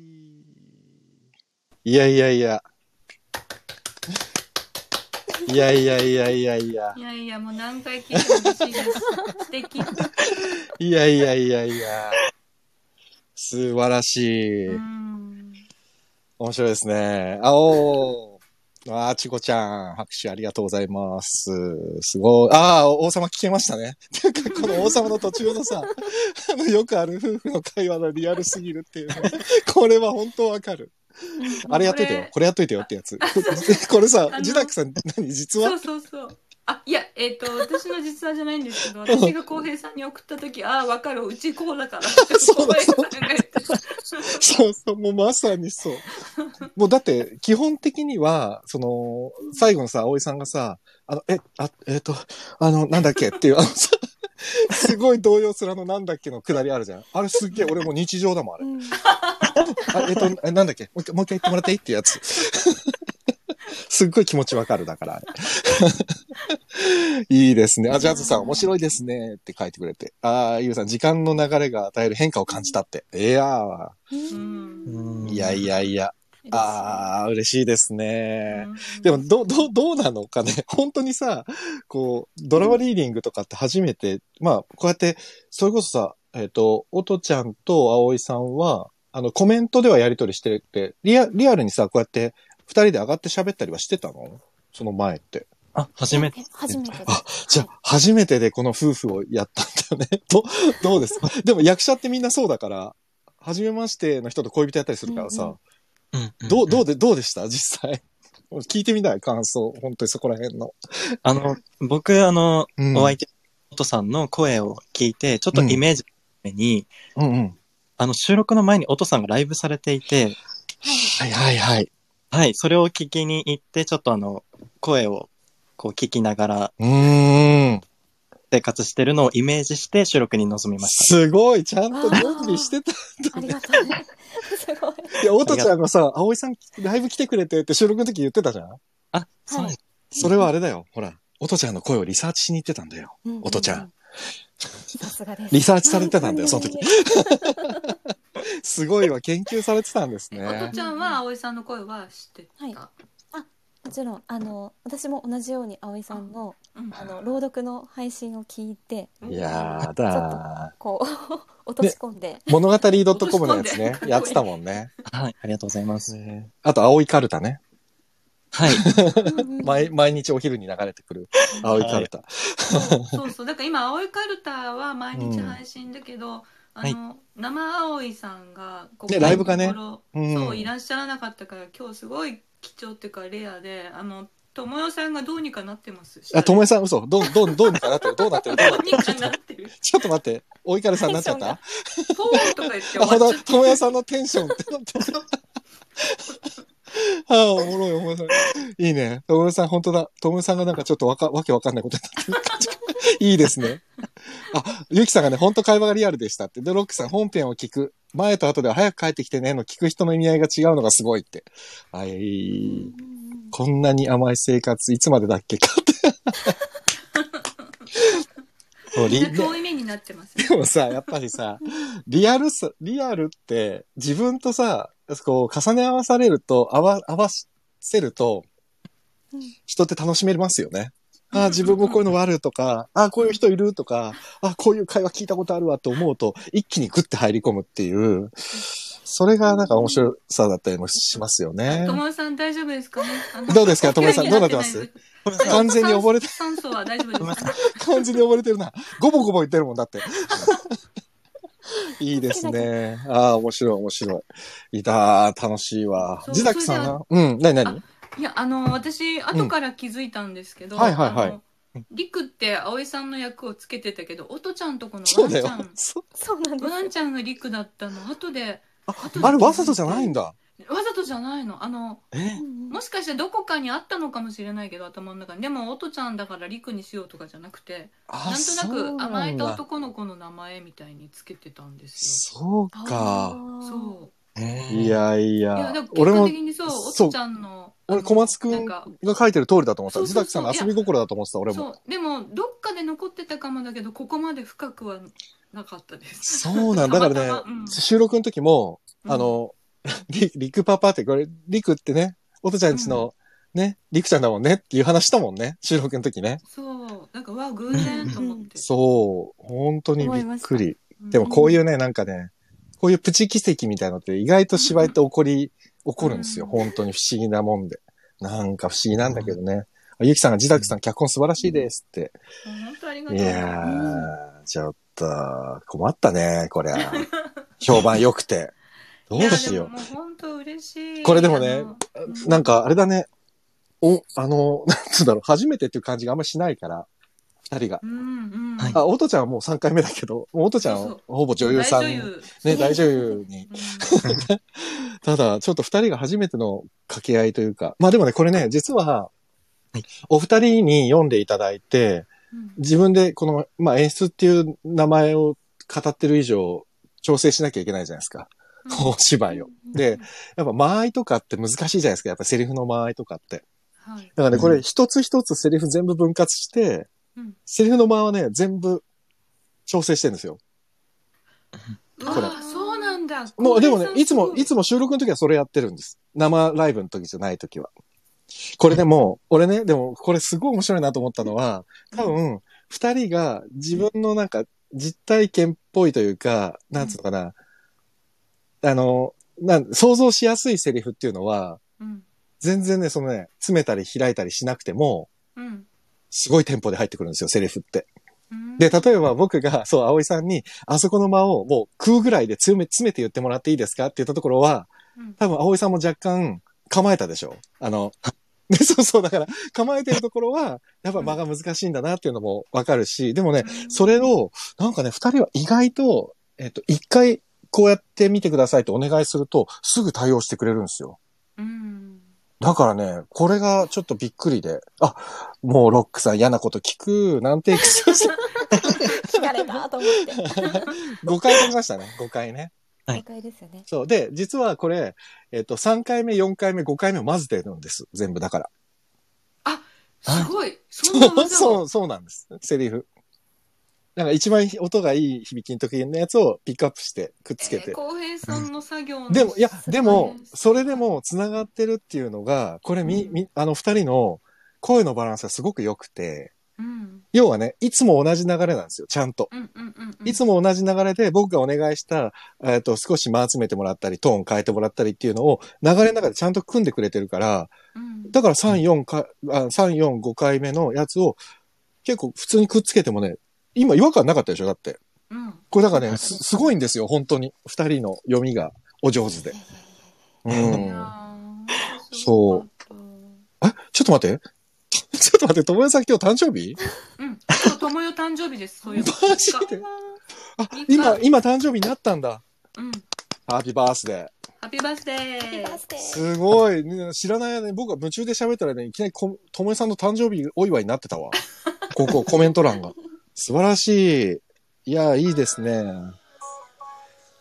やいやいや。いやいやいやいやいや。いやいや、もう何回聞いても嬉しいです。素敵。いやいやいやいや。素晴らしい。うん。面白いですね。あおー。あー、ちこちゃん、拍手ありがとうございます。すごい。ああ、王様聞けましたね。ていうか、この王様の途中のさ、あの、よくある夫婦の会話のリアルすぎるっていうの。これは本当わかる。あれやっといてよ。これやっといてよってやつ。これさジダックさん、何実は？そうそうそう。あ、いや、えっ、と、私の実話じゃないんですけど、私が浩平さんに送った時、ああ、わかる、うちこうだから。そう浩平さんが言ってた。そうそう、もうまさにそう。もうだって、基本的には、その、最後のさ、葵さんがさ、あの、え、あ、えっ、と、あの、なんだっけっていう、あのさ、すごい動揺するあの、なんだっけのくだりあるじゃん。あれすっげえ、俺もう日常だもん、あれ。うんあえっ、と、えなんだっけもう一回、もう一回言ってもらっていい？ってやつ。すっごい気持ちわかるだから。いいですね。あ、ジャズさん面白いですねって書いてくれて。ああ、ゆうさん、時間の流れが与える変化を感じたって。いやー、うん。いやいやいや。ああ、嬉しいですね。うんでも、ど、ど、どうなのかね。本当にさ、こう、ドラマリーディングとかって初めて、まあ、こうやって、それこそさ、えっ、と、おとちゃんと葵さんは、あの、コメントではやり取りしてて、リア、リアルにさ、こうやって、二人で上がって喋ったりはしてたの？その前って。あ、初めて。え初めて。あ、じゃあ、初めてでこの夫婦をやったんだよね。ど、どうですか？でも役者ってみんなそうだから、初めましての人と恋人やったりするからさ、うんうんうんうんどう、どうで、どうでした？実際。聞いてみない感想。本当にそこら辺の。あの、僕、あの、うんお相手、おとさんの声を聞いて、ちょっとイメージのために、うんうん。あの、収録の前におとさんがライブされていて、はいはいはい。はい、それを聞きに行って、ちょっとあの、声をこう聞きながらうーん。生活してるのをイメージして収録に臨みました。すごい、ちゃんと準備してた。ありがとうね。すごい。いや、おとちゃんがさ、葵さんライブ来てくれてって収録の時言ってたじゃん？あ、そうです。それはあれだよ。ほら、おとちゃんの声をリサーチしに行ってたんだよ。うんうんうんおとちゃん。さすがです。リサーチされてたんだよ、その時い。すごいわ、研究されてたんですおとねち。ゃんは葵さんの声は知ってた、はいもちろん、あの、私も同じように葵さんの、うんあの、朗読の配信を聞いて、いやーだこう、落とし込んで、ー。物語 .com のやつね落とし込ん、でやってたもんね。はい、ありがとうございます。ねあと、青いカルタね。はい。毎毎日お昼に流れてくる青いカルタ。そうそうそうだから今葵カルタは毎日配信だけど、あの、生葵さんがここねライブがね。のところうん。そういらっしゃらなかったから今日すごい貴重っていうかレアであの友よさんがどうにかなってます？あ、ともえさん嘘。どう、どう、どうにかなってる？どうなってる？どうなってる？どうにかなってる？ちょっと待って。お怒りさんになっちゃった？あ、ポーとか言って終ほんとわっちゃっ、と？もやさんのテンションって。ああ、おもろい、おもろい。いいね。ともえさん、本当だ。ともえさんがなんかちょっとわか、わけわかんないことになってる。いいですね。あ、ゆきさんがね、本当会話がリアルでしたって。で、ロックさん、本編を聞く。前と後では早く帰ってきてね、の聞く人の意味合いが違うのがすごいって。はい。こんなに甘い生活、いつまでだっけかって。もうリて遠い目になってますね。でもさ、やっぱりさ、リアルさ、リアルって自分とさ、こう重ね合わされると、合わ、合わせると、人って楽しめますよね。ああ、自分もこういうのがあるとか、ああ、こういう人いるとか、ああ、こういう会話聞いたことあるわと思うと、一気にグッて入り込むっていう、それがなんか面白さだったりもしますよね。友よさん大丈夫ですかね？どうですか？友よさんどうなってます？完全に溺れて、酸素は大丈夫です。か完全に溺れてるな。ゴボゴボ言ってるもんだって。いいですね。ああ、面白い、面白い。いたー、楽しいわ。自宅さんそはうん、なになにいやあの私後から気づいたんですけど、はいはいはい。あのりくって葵さんの役をつけてたけどおとちゃんとこのワンちゃん。そそう。なんですワンちゃんがりくだったの。後であれ、わざとじゃないんだ。わざとじゃないの。あのえ？もしかしてどこかにあったのかもしれないけど頭の中に。でもおとちゃんだからりくにしようとかじゃなくてあなんとなく甘えただ男の子の名前みたいにつけてたんですそうか。よそう。いやいいややでも、結果的、にそうおとちゃんの俺小松くんが書いてる通りだと思った。そうそうそう自宅さんの遊び心だと思ってた、俺も。そう。でもどっかで残ってたかもだけどここまで深くはなかったですそうなんだ。だからねうん、収録の時も、うんあの、り、りくパパって、これ、りくってね、おとちゃんちの、ね、りくちゃんだもんねっていう話したもんね。収録の時ね。そうなんかわあ偶然と思って そう。本当にびっくり。うんでもこういうね、なんかね、こういうプチ奇跡みたいのって意外と芝居って起こり、起こるんですよ。本当に不思議なもんで。なんか不思議なんだけどね。あゆきさんが自宅さん脚本素晴らしいですって。本当ありがというやー、ちょっと、困ったね、こりゃ。評判良くて。どうしよう本当嬉しいこれでもね。なんか、あれだね。お、あの、なんつうんだろう、初めてっていう感じがあんましないから、二人が。うんうんはいあ、おとちゃんはもう3回目だけど、おとちゃんはほぼ女優さん。大女優ね、大女優に。うん ただ、ちょっと二人が初めての掛け合いというか。まあでもね、これね、実は、お二人に読んでいただいて、うん自分でこの、まあ演出っていう名前を語ってる以上、調整しなきゃいけないじゃないですか。お芝居を。で、やっぱ間合いとかって難しいじゃないですか。やっぱセリフの間合いとかって。はいだからね、これ一つ一つセリフ全部分割して、うんセリフの間はね、全部調整してるんですよ。これそうなんだもうでもね、いつも、いつつも収録の時はそれやってるんです。生ライブの時じゃない時は。これでも、俺ね、でもこれすごい面白いなと思ったのは、多分、二人が自分のなんか実体験っぽいというか、なんつうのかな、あの、なん想像しやすいセリフっていうのは、うん。全然ね、そのね、詰めたり開いたりしなくても、うん。すごいテンポで入ってくるんですよ、セリフって。うん。で、例えば僕が、そう、葵さんに、あそこの間をもう空ぐらいで詰め、詰めて言ってもらっていいですかって言ったところは、うん。多分葵さんも若干構えたでしょ？あの、でそうそう、だから構えてるところは、やっぱ間が難しいんだなっていうのもわかるし、でもね、それを、なんかね、二人は意外と、えっと、一回こうやって見てくださいってお願いすると、すぐ対応してくれるんですよ。うん。だからね、これがちょっとびっくりで、あ、もうロックさん嫌なこと聞く、なんてエクス聞かれたと思って。5回撮りましたね、5回ね。はい正解ですよね。そう。で、実はこれ、えっと、3回目、4回目、5回目を混ぜてるんです。全部だから。すごい。そんな技を。そう、そうなんです。セリフ。なんか一番音がいい響きの時のやつをピックアップしてくっつけて。えー浩平さんの作業のでも、いや、でもそれでも繋がってるっていうのが、これみ、み、あの二人の声のバランスがすごく良くて、うん。要はね、いつも同じ流れなんですよ、ちゃんと。いつも同じ流れで僕がお願いした、えっ、と、少し間集めてもらったり、トーン変えてもらったりっていうのを流れの中でちゃんと組んでくれてるから、うん、だから3、4か、あ3、4、5回目のやつを結構普通にくっつけてもね、今違和感なかったでしょだって。うん。これだからね、すすごいんですよ、本当に。二人の読みがお上手で。ういん。そうえ、ちょっと待って。ちょっと待って、友也さん今日誕生日？うん。そう、友よ誕生日です。そういうの。マジで？あ、今、今誕生日になったんだ。うん。ハッピーバースデハッピーバースデハッピーバーースデーー。すごい。ね知らない間に僕が夢中で喋ったらね、いきなりこ友也さんの誕生日お祝いになってたわ。ここ、コメント欄が。素晴らしい。いや、いいですね。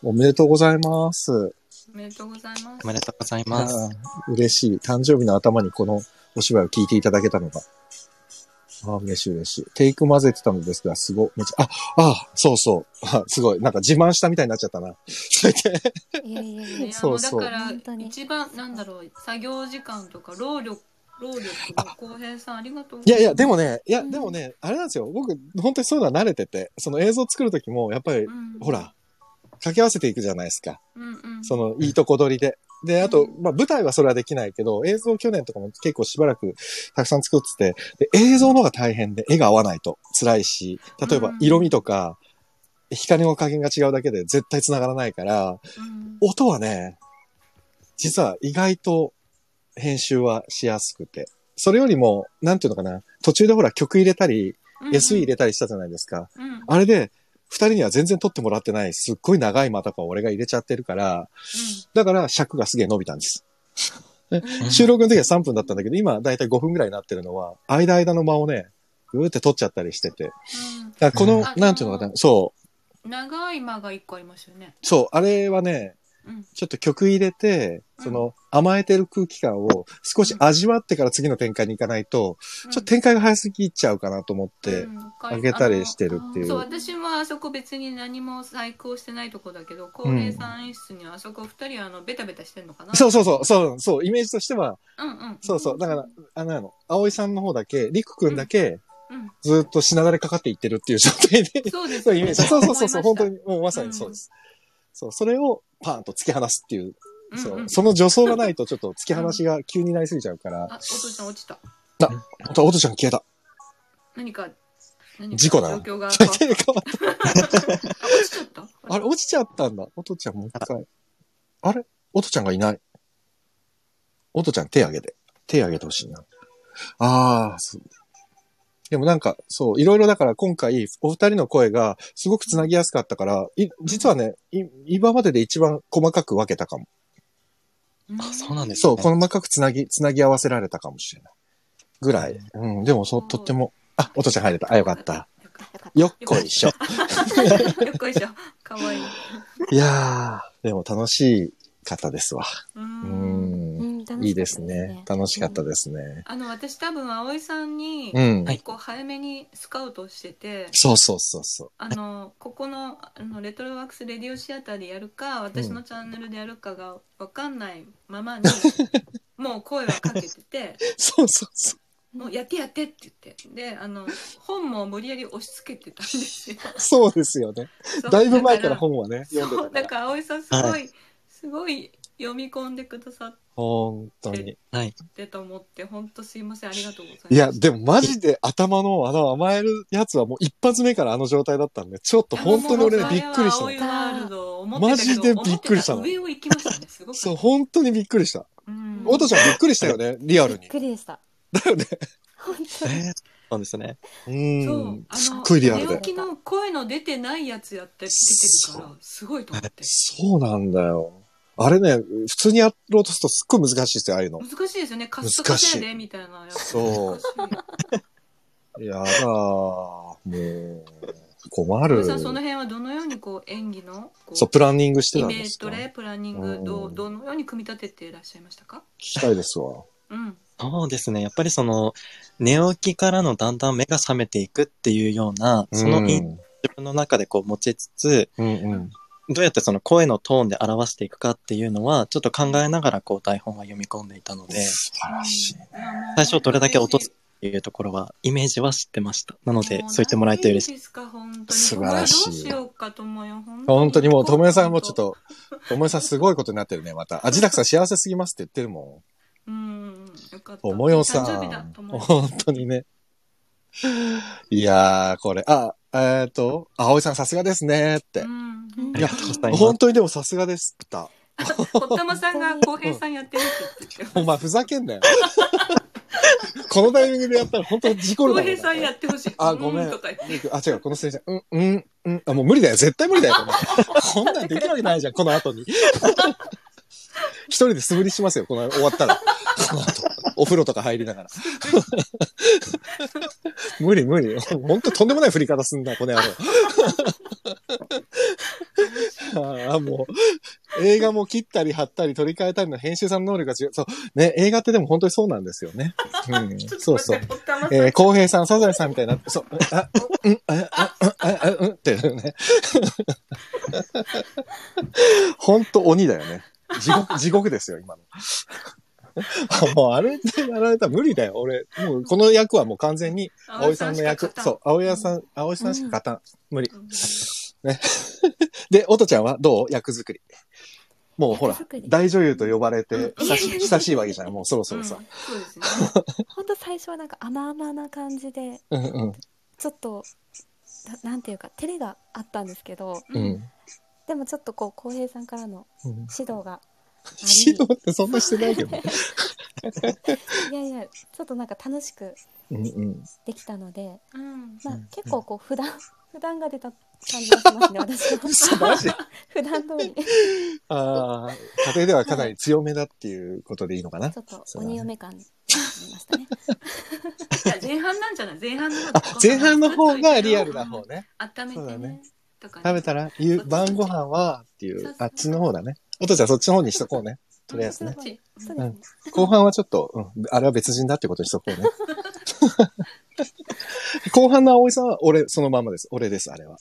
おめでとうございます。おめでとうございます。おめでとうございます。嬉しい。誕生日の頭にこのお芝居を聞いていただけたのが。ああ、嬉しい嬉しい。テイク混ぜてたのですが、すごい。めちゃ、あ、ああ、そうそう。あすごい。なんか自慢したみたいになっちゃったな。そうやっていやいやいやいやもうだそうそうから本当に一番なんだろう作業時間とか労力労力の浩平さんありがとういやいや、でもね、ね、いや、でもね、あれなんですよ。僕、本当にそういうのは慣れてて、その映像作るときも、やっぱり、うん、ほら、掛け合わせていくじゃないですか。うんうん、その、いいとこ取りで。で、あとう、まあ、舞台はそれはできないけど、映像去年とかも結構しばらくたくさん作ってて、で、映像の方が大変で、絵が合わないと辛いし、例えばうん色味とか、光の加減が違うだけで絶対繋がらないから、うん音はね、実は意外と編集はしやすくて。それよりも、なんていうのかな、途中でほら曲入れたり、うん SE 入れたりしたじゃないですか。うんあれで、二人には全然撮ってもらってない、すっごい長い間とか俺が入れちゃってるから、だから尺がすげえ伸びたんです。収録の時は3分だったんだけど、今だいたい5分ぐらいになってるのは、間間の間をね、ぐーって撮っちゃったりしてて。だからこの、うんなんていうのかな、そう、うん、長い間が一個ありますよね。そう、あれはね、うんちょっと曲入れて、その甘えてる空気感を少し味わってから次の展開に行かないと、うん。ちょっと展開が早すぎちゃうかなと思って、うん。上げたりしてるっていう。そう私はあそこ別に何も細工をしてないとこだけど浩平さん演出にはあそこ二人あのベタベタしてんのかな？そうそうそう、そう、そう、イメージとしては、うんうんそうそう、だから、あの、あの、葵さんの方だけ、りくくんだけ、うん。ずーっと品だれかかっていってるっていう状態で、そうですそうイメージ。そうそうそうそう、本当にに、もうまさにそうです。そう、それをパーンと突き放すっていう、そう、その助走がないとちょっと突き放しが急になりすぎちゃうから、あお父ちゃん落ちたあと、おとちゃん消えた。何か何か事故だな 状況が変わった落ちちゃった？あれ、落ちちゃったんだ。おとちゃんもう一回。あれ？おとちゃんがいない。おとちゃん手挙げて。手挙げてほしいな。ああ、そう。でもなんか、そう、いろいろだから今回、お二人の声がすごく繋ぎやすかったから、い実はね、い今までで一番細かく分けたかも。あ、そうなんですそう、ね。細かく繋ぎ、繋ぎ合わせられたかもしれない。ぐらい。うん、でもそう、とっても、あ、おとちゃん入れた。あ、よかった。よっこいしょ。よっこいしょかわいいいやー、でも楽しい方ですわ。うん、楽しかったいいですね。楽しかったですね。あの私多分葵さんにうん。はい結構早めにスカウトしてて、そうそうそうそう。あのここのあのレトロワークスレディオシアターでやるか私のチャンネルでやるかが分かんないままに、もう声はかけてて そうそうそう。「もうやってやって」って言ってであの本も無理やり押し付けてたんですよ。そうですよね。そうだいぶ前から本はね、読んそうだから。から葵さんすごい、はすごい読み込んでくださっ本当に。はい。てと思って本当すいませんありがとうございます。いや、でもマジで頭のあの甘えるやつはもう一発目からあの状態だったんで、ちょっと本当に俺ね、びっくりしたの。マジでびっくりしたの上を行きましたねすごく。そう、本当にびっくりした。うんおとちゃんびっくりしたよね、リアルびっに。くりでした。だよね。本え当に。ー、そうですね。う。そうんあすっのごいリアルで。寝起きの声の出てないやつやって出てるからすごいと思って。そうなんだよ。あれね、普通にやろうとするとすっごい難しいですよ、ああいうの。難しいですよね。カスカスやで、みたいな。そういやだー、もう、困る。さん、その辺はどのようにこう演技のそう、プランニングしてイたんですか？メージトレ、プランニング、うんどうどのように組み立てていらっしゃいましたか？聞きたいですわ。うん。そうですね。やっぱりその、寝起きからのだんだん目が覚めていくっていうような、そのインうん自分の中でこう持ちつつ、うんうん。どうやってその声のトーンで表していくかっていうのは、ちょっと考えながらこう台本は読み込んでいたので、素晴らしい。最初どれだけ落とすっていうところは、イメージは知ってました。なので、そう言ってもらえて嬉しい。いですか、本当に。素晴らしいどうしようかと思うよ、本本当にもう、ともえさんもちょっ。と、ともえさんすごいことになってるね、また。あ、ジダクさん幸せすぎますって言ってるもうん、よかっん。た。ともよさん本当にね。いやー、これ、あ、えっ、と、葵さんさすがですねってう。ん。います。本当にでもさすがですった。堀玉さんが浩平さんやってるって言ってお前ふざけんなよ。このタイミングでやったら本当に事故るだろ浩平さんやってほしい。あ、ごめん。うとか言ってあ、違う、このステージ。うん、うん、うん。あ、もう無理だよ。絶対無理だよ。こんなんできるわけないじゃん、この後に。一人で素振りしますよ、この終わったら。この後。お風呂とか入りながら。無 理無理。本当とんでもない振り方すんだ、この野郎。あもう、映画も切ったり貼ったり取り替えたりの編集さんの能力が違う。そう。ね、映画ってでも本当にそうなんですよね。うん。そうそう。えー、浩平さん、サザエさんみたいになって、そう、あ、うん、あ、あ、あ、あ、うんってね。ほんと鬼だよね。地獄、地獄ですよ、今の。もうあれでやられたら無理だよ、俺。もうこの役はもう完全に、葵さんの役。そう、葵さん、葵さんしか勝たん。無理。ね。で、おとちゃんはどう？役作り。もうほら大女優と呼ばれて、親し親しいわけじゃん。もうそろそろさ。そうですね。ほんと最初はなんか甘々な感じでうんうん。ちょっとななんていうか照れがあったんですけどうん。でもちょっとこう浩平さんからのうん指導があ指導ってそんなしてないけど いやいやちょっとなんか楽しくうんうん。できたので、うん。まあ、結構こう普段普段が出た感じがしますね私は。ジ？普段通り。ああ、家庭ではかなり強めだっていうことでいいのかな？ちょっと鬼嫁感になりましたね。いや前半なんじゃない？前半の方あ、前半の方がリアルな方ね。温めてね。そうだね。とかね。食べたら、夕晩ご飯はっていう、あっちの方だね。おとちゃんそっちの方にしとこうね。とりあえずね。後半はちょっと、うん、あれは別人だってことにしとこうね。後半の葵さんは俺、そのままです。俺です、あれは。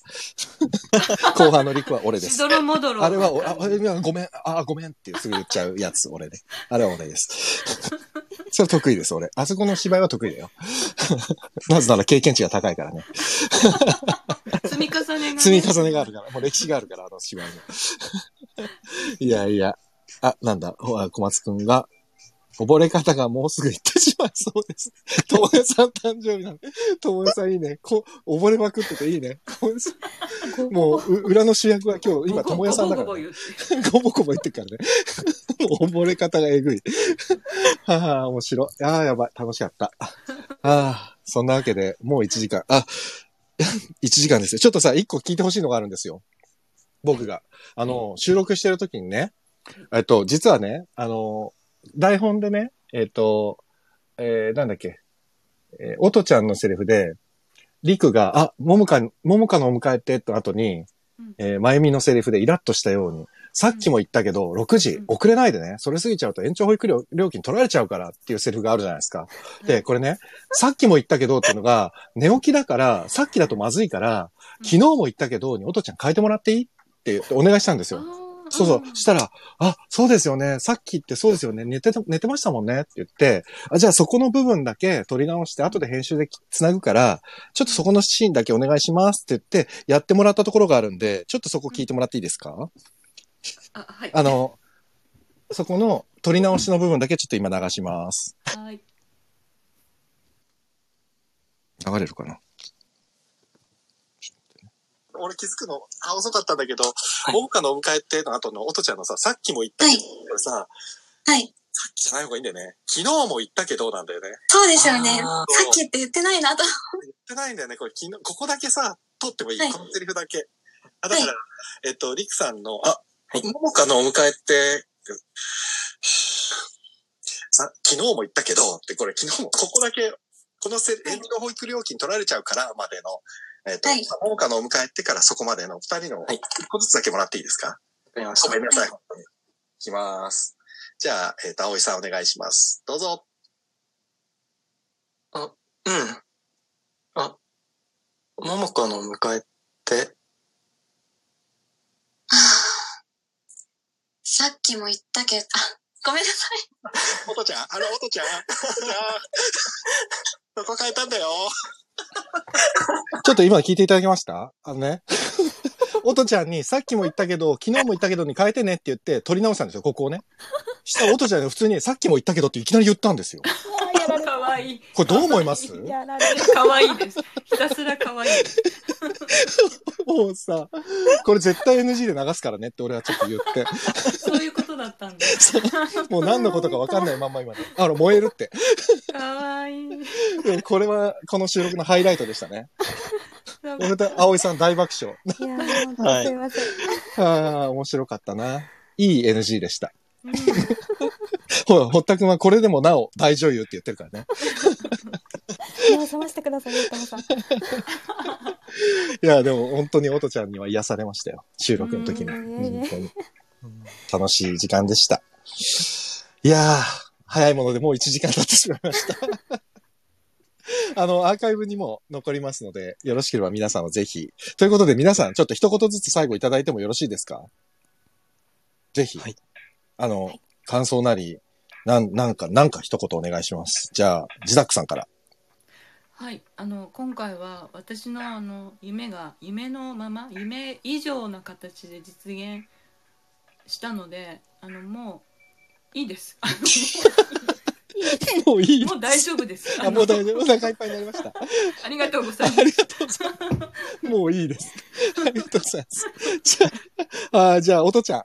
後半の陸は俺でしす。どろもどろ。あれは、おあ、ごめん、あ、ごめんってすぐ言っちゃうやつ、俺で。あれは俺です。それ得意です、俺。あそこの芝居は得意だよ。なぜなら経験値が高いからね。積み重ねがね。積み重ねがあるから、もう歴史があるから、あの芝居の。いやいや。あ、なんだ、小松くんが、溺れ方がもうすぐ行ってしまいそうです。ともえさん誕生日なんで。ともえさんいいね。こ溺れまくってていいね。ともう、う裏の主役は今日、今、ともえさんだから、ゴボゴボ言ってゴボゴボ言ってるからね。もう溺れ方がえぐい。はあ、面白い。ああ、やばい。楽しかった。ああ、そんなわけで、もう1時間。あ、1時間ですよ。ちょっとさ、1個聞いてほしいのがあるんですよ。僕が。あの、収録してる時にね、えっと、実はね、あの、台本でね、えっと、えー、なんだっけ、えー、おとちゃんのセリフで、りくが、あ、ももか、ももかのお迎えって、と後に、えー、まゆみのセリフでイラッとしたように、さっきも言ったけど、6時、遅れないでね、それ過ぎちゃうと延長保育料料金取られちゃうからっていうセリフがあるじゃないですか。で、これね、さっきも言ったけどっていうのが、寝起きだから、さっきだとまずいから、昨日も言ったけど、におとちゃん変えてもらっていい？っってお願いしたんですよ。そうそう。したら、あ、そうですよね。さっきってそうですよね。寝てた、寝てましたもんねって言って、あ、じゃあそこの部分だけ取り直して、後で編集で繋ぐから、ちょっとそこのシーンだけお願いしますって言って、やってもらったところがあるんで、ちょっとそこ聞いてもらっていいですか？あ、はい。あの、そこの取り直しの部分だけちょっと今流します。はい。流れるかな？俺気づくの、あ、遅かったんだけど、ももかのお迎えっての後のおとちゃんのさ、さっきも言ったけど、これさ、はい。さっきじゃない方がいいんだよね。昨日も言ったけどなんだよね。そうですよね。さっきって言ってないなと。言ってないんだよね。これ昨日、ここだけさ、取ってもいい、はいこのセリフだけ。あ、だから、えっと、リクさんの、あ、ももかのお迎えって、さ、昨日も言ったけど、ってこれ昨日も、ここだけ、このせ延長保育料金取られちゃうからまでの、えっ、と、はい農家のお迎えってからそこまでの二人の、はい一個ずつだけもらっていいですか？わかりましたごめんなさい、本当に。いきます。じゃあ、えっ、と、葵さんお願いします。どうぞ。うん。あ、ももかの迎えって、さっきも言ったけど、あ、ごめんなさい。おとちゃんあれ、おとちゃんおとちゃん どこ変えたんだよ？ちょっと今聞いていただけました？あのね。おとちゃんにさっきも言ったけど、昨日も言ったけどに変えてねって言って取り直したんですよ、ここをね。したらおとちゃんが普通にさっきも言ったけどっていきなり言ったんですよ。あーやられかわいい。これどう思います？やられる。かわいいです。ひたすらかわいいです。もうさ、これ絶対 NG で流すからねって俺はちょっと言って。そういうことだったんだ。もう何のことか分かんないまんま今ね。あの、燃えるって。かわいい。でもこれはこの収録のハイライトでしたね。俺と葵さん大爆笑。いやー、すいません。ああ、面白かったな。いい NG でした。ほら、堀田くんはこれでもなお大女優って言ってるからね。目を覚ましてください、ゆさん。いや、でも本当におとちゃんには癒されましたよ。収録の時に楽しい時間でした。いやー、早いものでもう1時間経ってしまいました。あの、アーカイブにも残りますので、よろしければ皆さんはぜひ。ということで皆さん、ちょっと一言ずつ最後いただいてもよろしいですか？ぜひ。はいあの、感想なり、なん、なんか、なんか一言お願いします。じゃあ、ジダックさんから。はい、あの今回は私のあの夢が夢のまま夢以上の形で実現したのであのもういいですあ もういいのもう大丈夫ですあ、もう大丈夫。お腹いっぱいになりました。ありがとうございますありがとうございます。もういいです。ありがとうございます。じゃあ、あじゃあ、おとちゃん、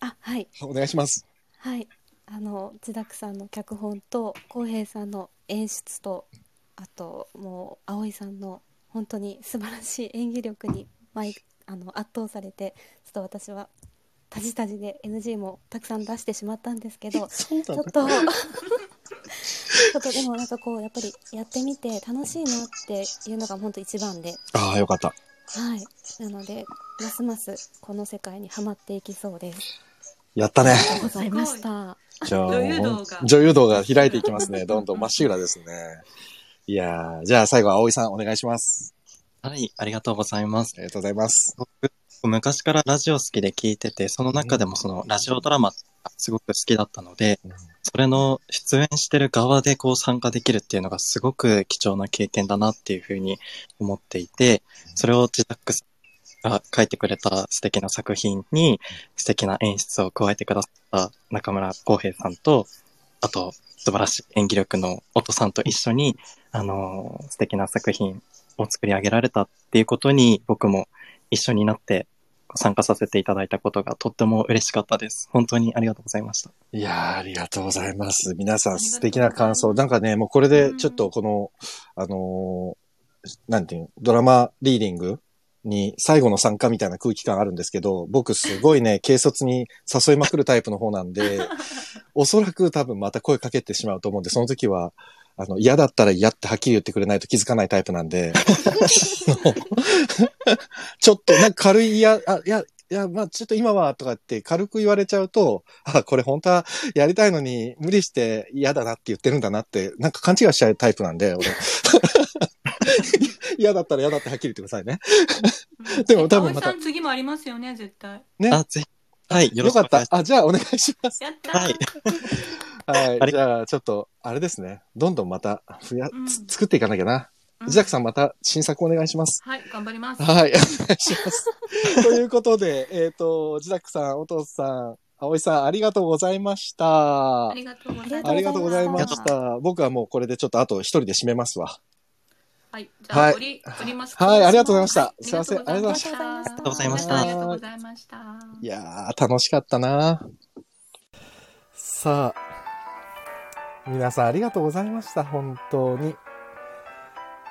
あ、はい。お願いします。はい。あの、千田さんの脚本と、浩平さんの演出と、あと、もう、葵さんの本当に素晴らしい演技力に、毎 あの、圧倒されて、ちょっと私は、タジタジで NG もたくさん出してしまったんですけど、ちょっと、ちょっとでもなんかこう、やっぱりやってみて楽しいなっていうのが本当一番で、ああ、よかった。はい。なので、ますますこの世界にはまっていきそうです。やったね。ありがとうございました。じゃあ、女優道が女優道が開いていきますね。どんどんまっしぐらですね。いやー、じゃあ最後、葵さん、お願いします。はい、ありがとうございます。ありがとうございます。僕、昔からラジオ好きで聞いてて、その中でもそのラジオドラマがすごく好きだったので、それの出演してる側でこう参加できるっていうのがすごく貴重な経験だなっていうふうに思っていて、それをジダックスが書いてくれた素敵な作品に素敵な演出を加えてくださった中村浩平さんと、あと素晴らしい演技力の音さんと一緒に、あのー素敵な作品を作り上げられたっていうことに僕も一緒になって参加させていただいたことがとっても嬉しかったです。本当にありがとうございました。いや、ありがとうございます。皆さん素敵な感想。なんかね、もうこれでちょっとこの、あのーなんていうの、ドラマリーディングに最後の参加みたいな空気感あるんですけど、僕すごいね、軽率に誘いまくるタイプの方なんで、おそらく多分また声かけてしまうと思うんで、その時は、あの、嫌だったら嫌ってはっきり言ってくれないと気づかないタイプなんで、ちょっとなんか軽い嫌、あ、いや、いや、まあちょっと今はとかって軽く言われちゃうと、あ、これ本当はやりたいのに無理して嫌だなって言ってるんだなって、なんか勘違いしちゃうタイプなんで、俺。嫌だったら嫌だってはっきり言ってくださいね。でも多分また葵さん次もありますよね絶対ね。あ、ぜひ。はい、よろよかったしくお願いし。あ、じゃあお願いします。やったーはい。はい。じゃあちょっと、あれですね。どんどんまた増や、うんつ作っていかなきゃな。うんジャックさんまた新作お願いします。はい頑張りますはい、お願いします。ということで、えっ、と、ジダックさん、お父さん、葵さん、ありがとうございましたあ。りがとうございますありがとうございました。僕はもうこれでちょっとあと一人で締めますわ。はいじゃあはい折り折りますはいありがとうございましたはすいませんありがとうございましありがとうございましたありがとうございましたいやー、楽しかったなさあ、皆さんありがとうございました。本当に。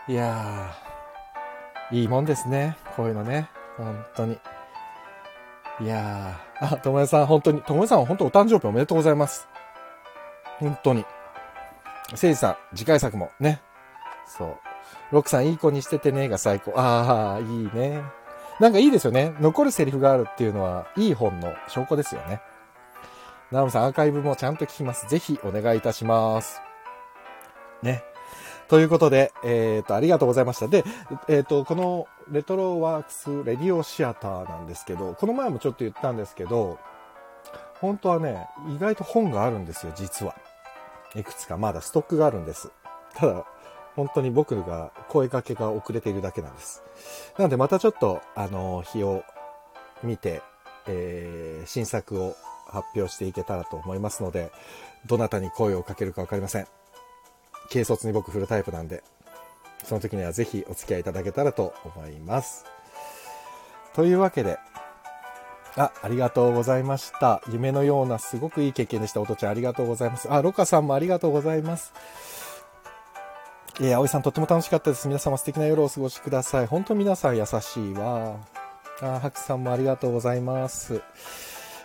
いやー、いいもんですね。こういうのね。本当に。いやー、あ、ともえさん、本当に、ともえさん、本当お誕生日おめでとうございます。本当に。せいじさん、次回作もね。そう。ロックさん、いい子にしててね、が最高。ああ、いいね。なんかいいですよね。残るセリフがあるっていうのは、いい本の証拠ですよね。ナオミさん、アーカイブもちゃんと聞きます。ぜひお願いいたします。ね。ということで、えっ、と、ありがとうございました。で、えっ、と、このレトロワークスレディオシアターなんですけど、この前もちょっと言ったんですけど、本当はね、意外と本があるんですよ、実は。いくつかまだストックがあるんです。ただ、本当に僕が声かけが遅れているだけなんです。なのでまたちょっと、あの、日を見て、えー新作を発表していけたらと思いますので、どなたに声をかけるかわかりません。軽率に僕振るタイプなんで、その時にはぜひお付き合いいただけたらと思います。というわけで、あ、ありがとうございました。夢のようなすごくいい経験でした。おとちゃんありがとうございます。あ、ロカさんもありがとうございます。えー、葵さんとっても楽しかったです。皆様素敵な夜をお過ごしください。本当皆さん優しいわ。あ、ハクさんもありがとうございます。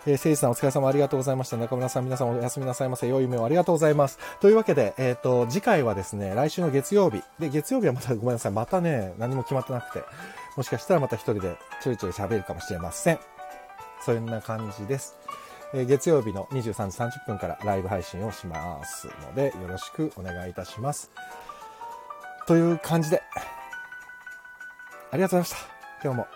えー、せいじさんお疲れ様ありがとうございました。中村さん皆さんおやすみなさいませ。良い夢をありがとうございます。というわけで、えっ、と、次回はですね、来週の月曜日。で、月曜日はまたごめんなさい。またね、何も決まってなくて。もしかしたらまた一人でちょいちょい喋るかもしれません。そんな感じです。えー月曜日の23時30分からライブ配信をしますので、よろしくお願いいたします。という感じで、ありがとうございました。今日も。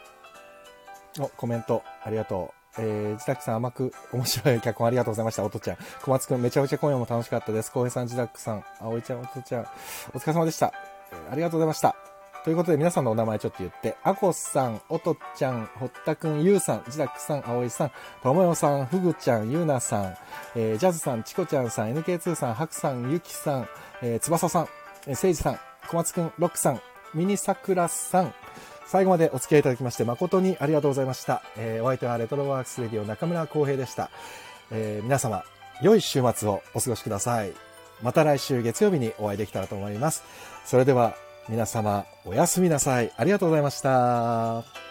お、コメントありがとう。えー、自宅さん甘く面白い脚本ありがとうございました。おとちゃん。小松くんめちゃめちゃ今夜も楽しかったです。浩平さん、自宅さん、葵ちゃん、おとちゃん、お疲れ様でした。えーありがとうございました。ということで皆さんのお名前ちょっと言って、あこさん、おとちゃん、ほったくん、ゆうさん、自宅さん、あおいさん、ともよさん、ふぐちゃん、ゆうなさん、えージャズさん、ちこちゃんさん、NK2 さん、はくさん、ゆきさん、えー、つばささん、えー、せいじさん、小松くん、ロックさん、ミニさくらさん、最後までお付き合いいただきまして誠にありがとうございました。えーお相手はレトロワークスレディオ中村浩平でした。えー皆様、良い週末をお過ごしください。また来週月曜日にお会いできたらと思います。それでは皆様、おやすみなさい。ありがとうございました。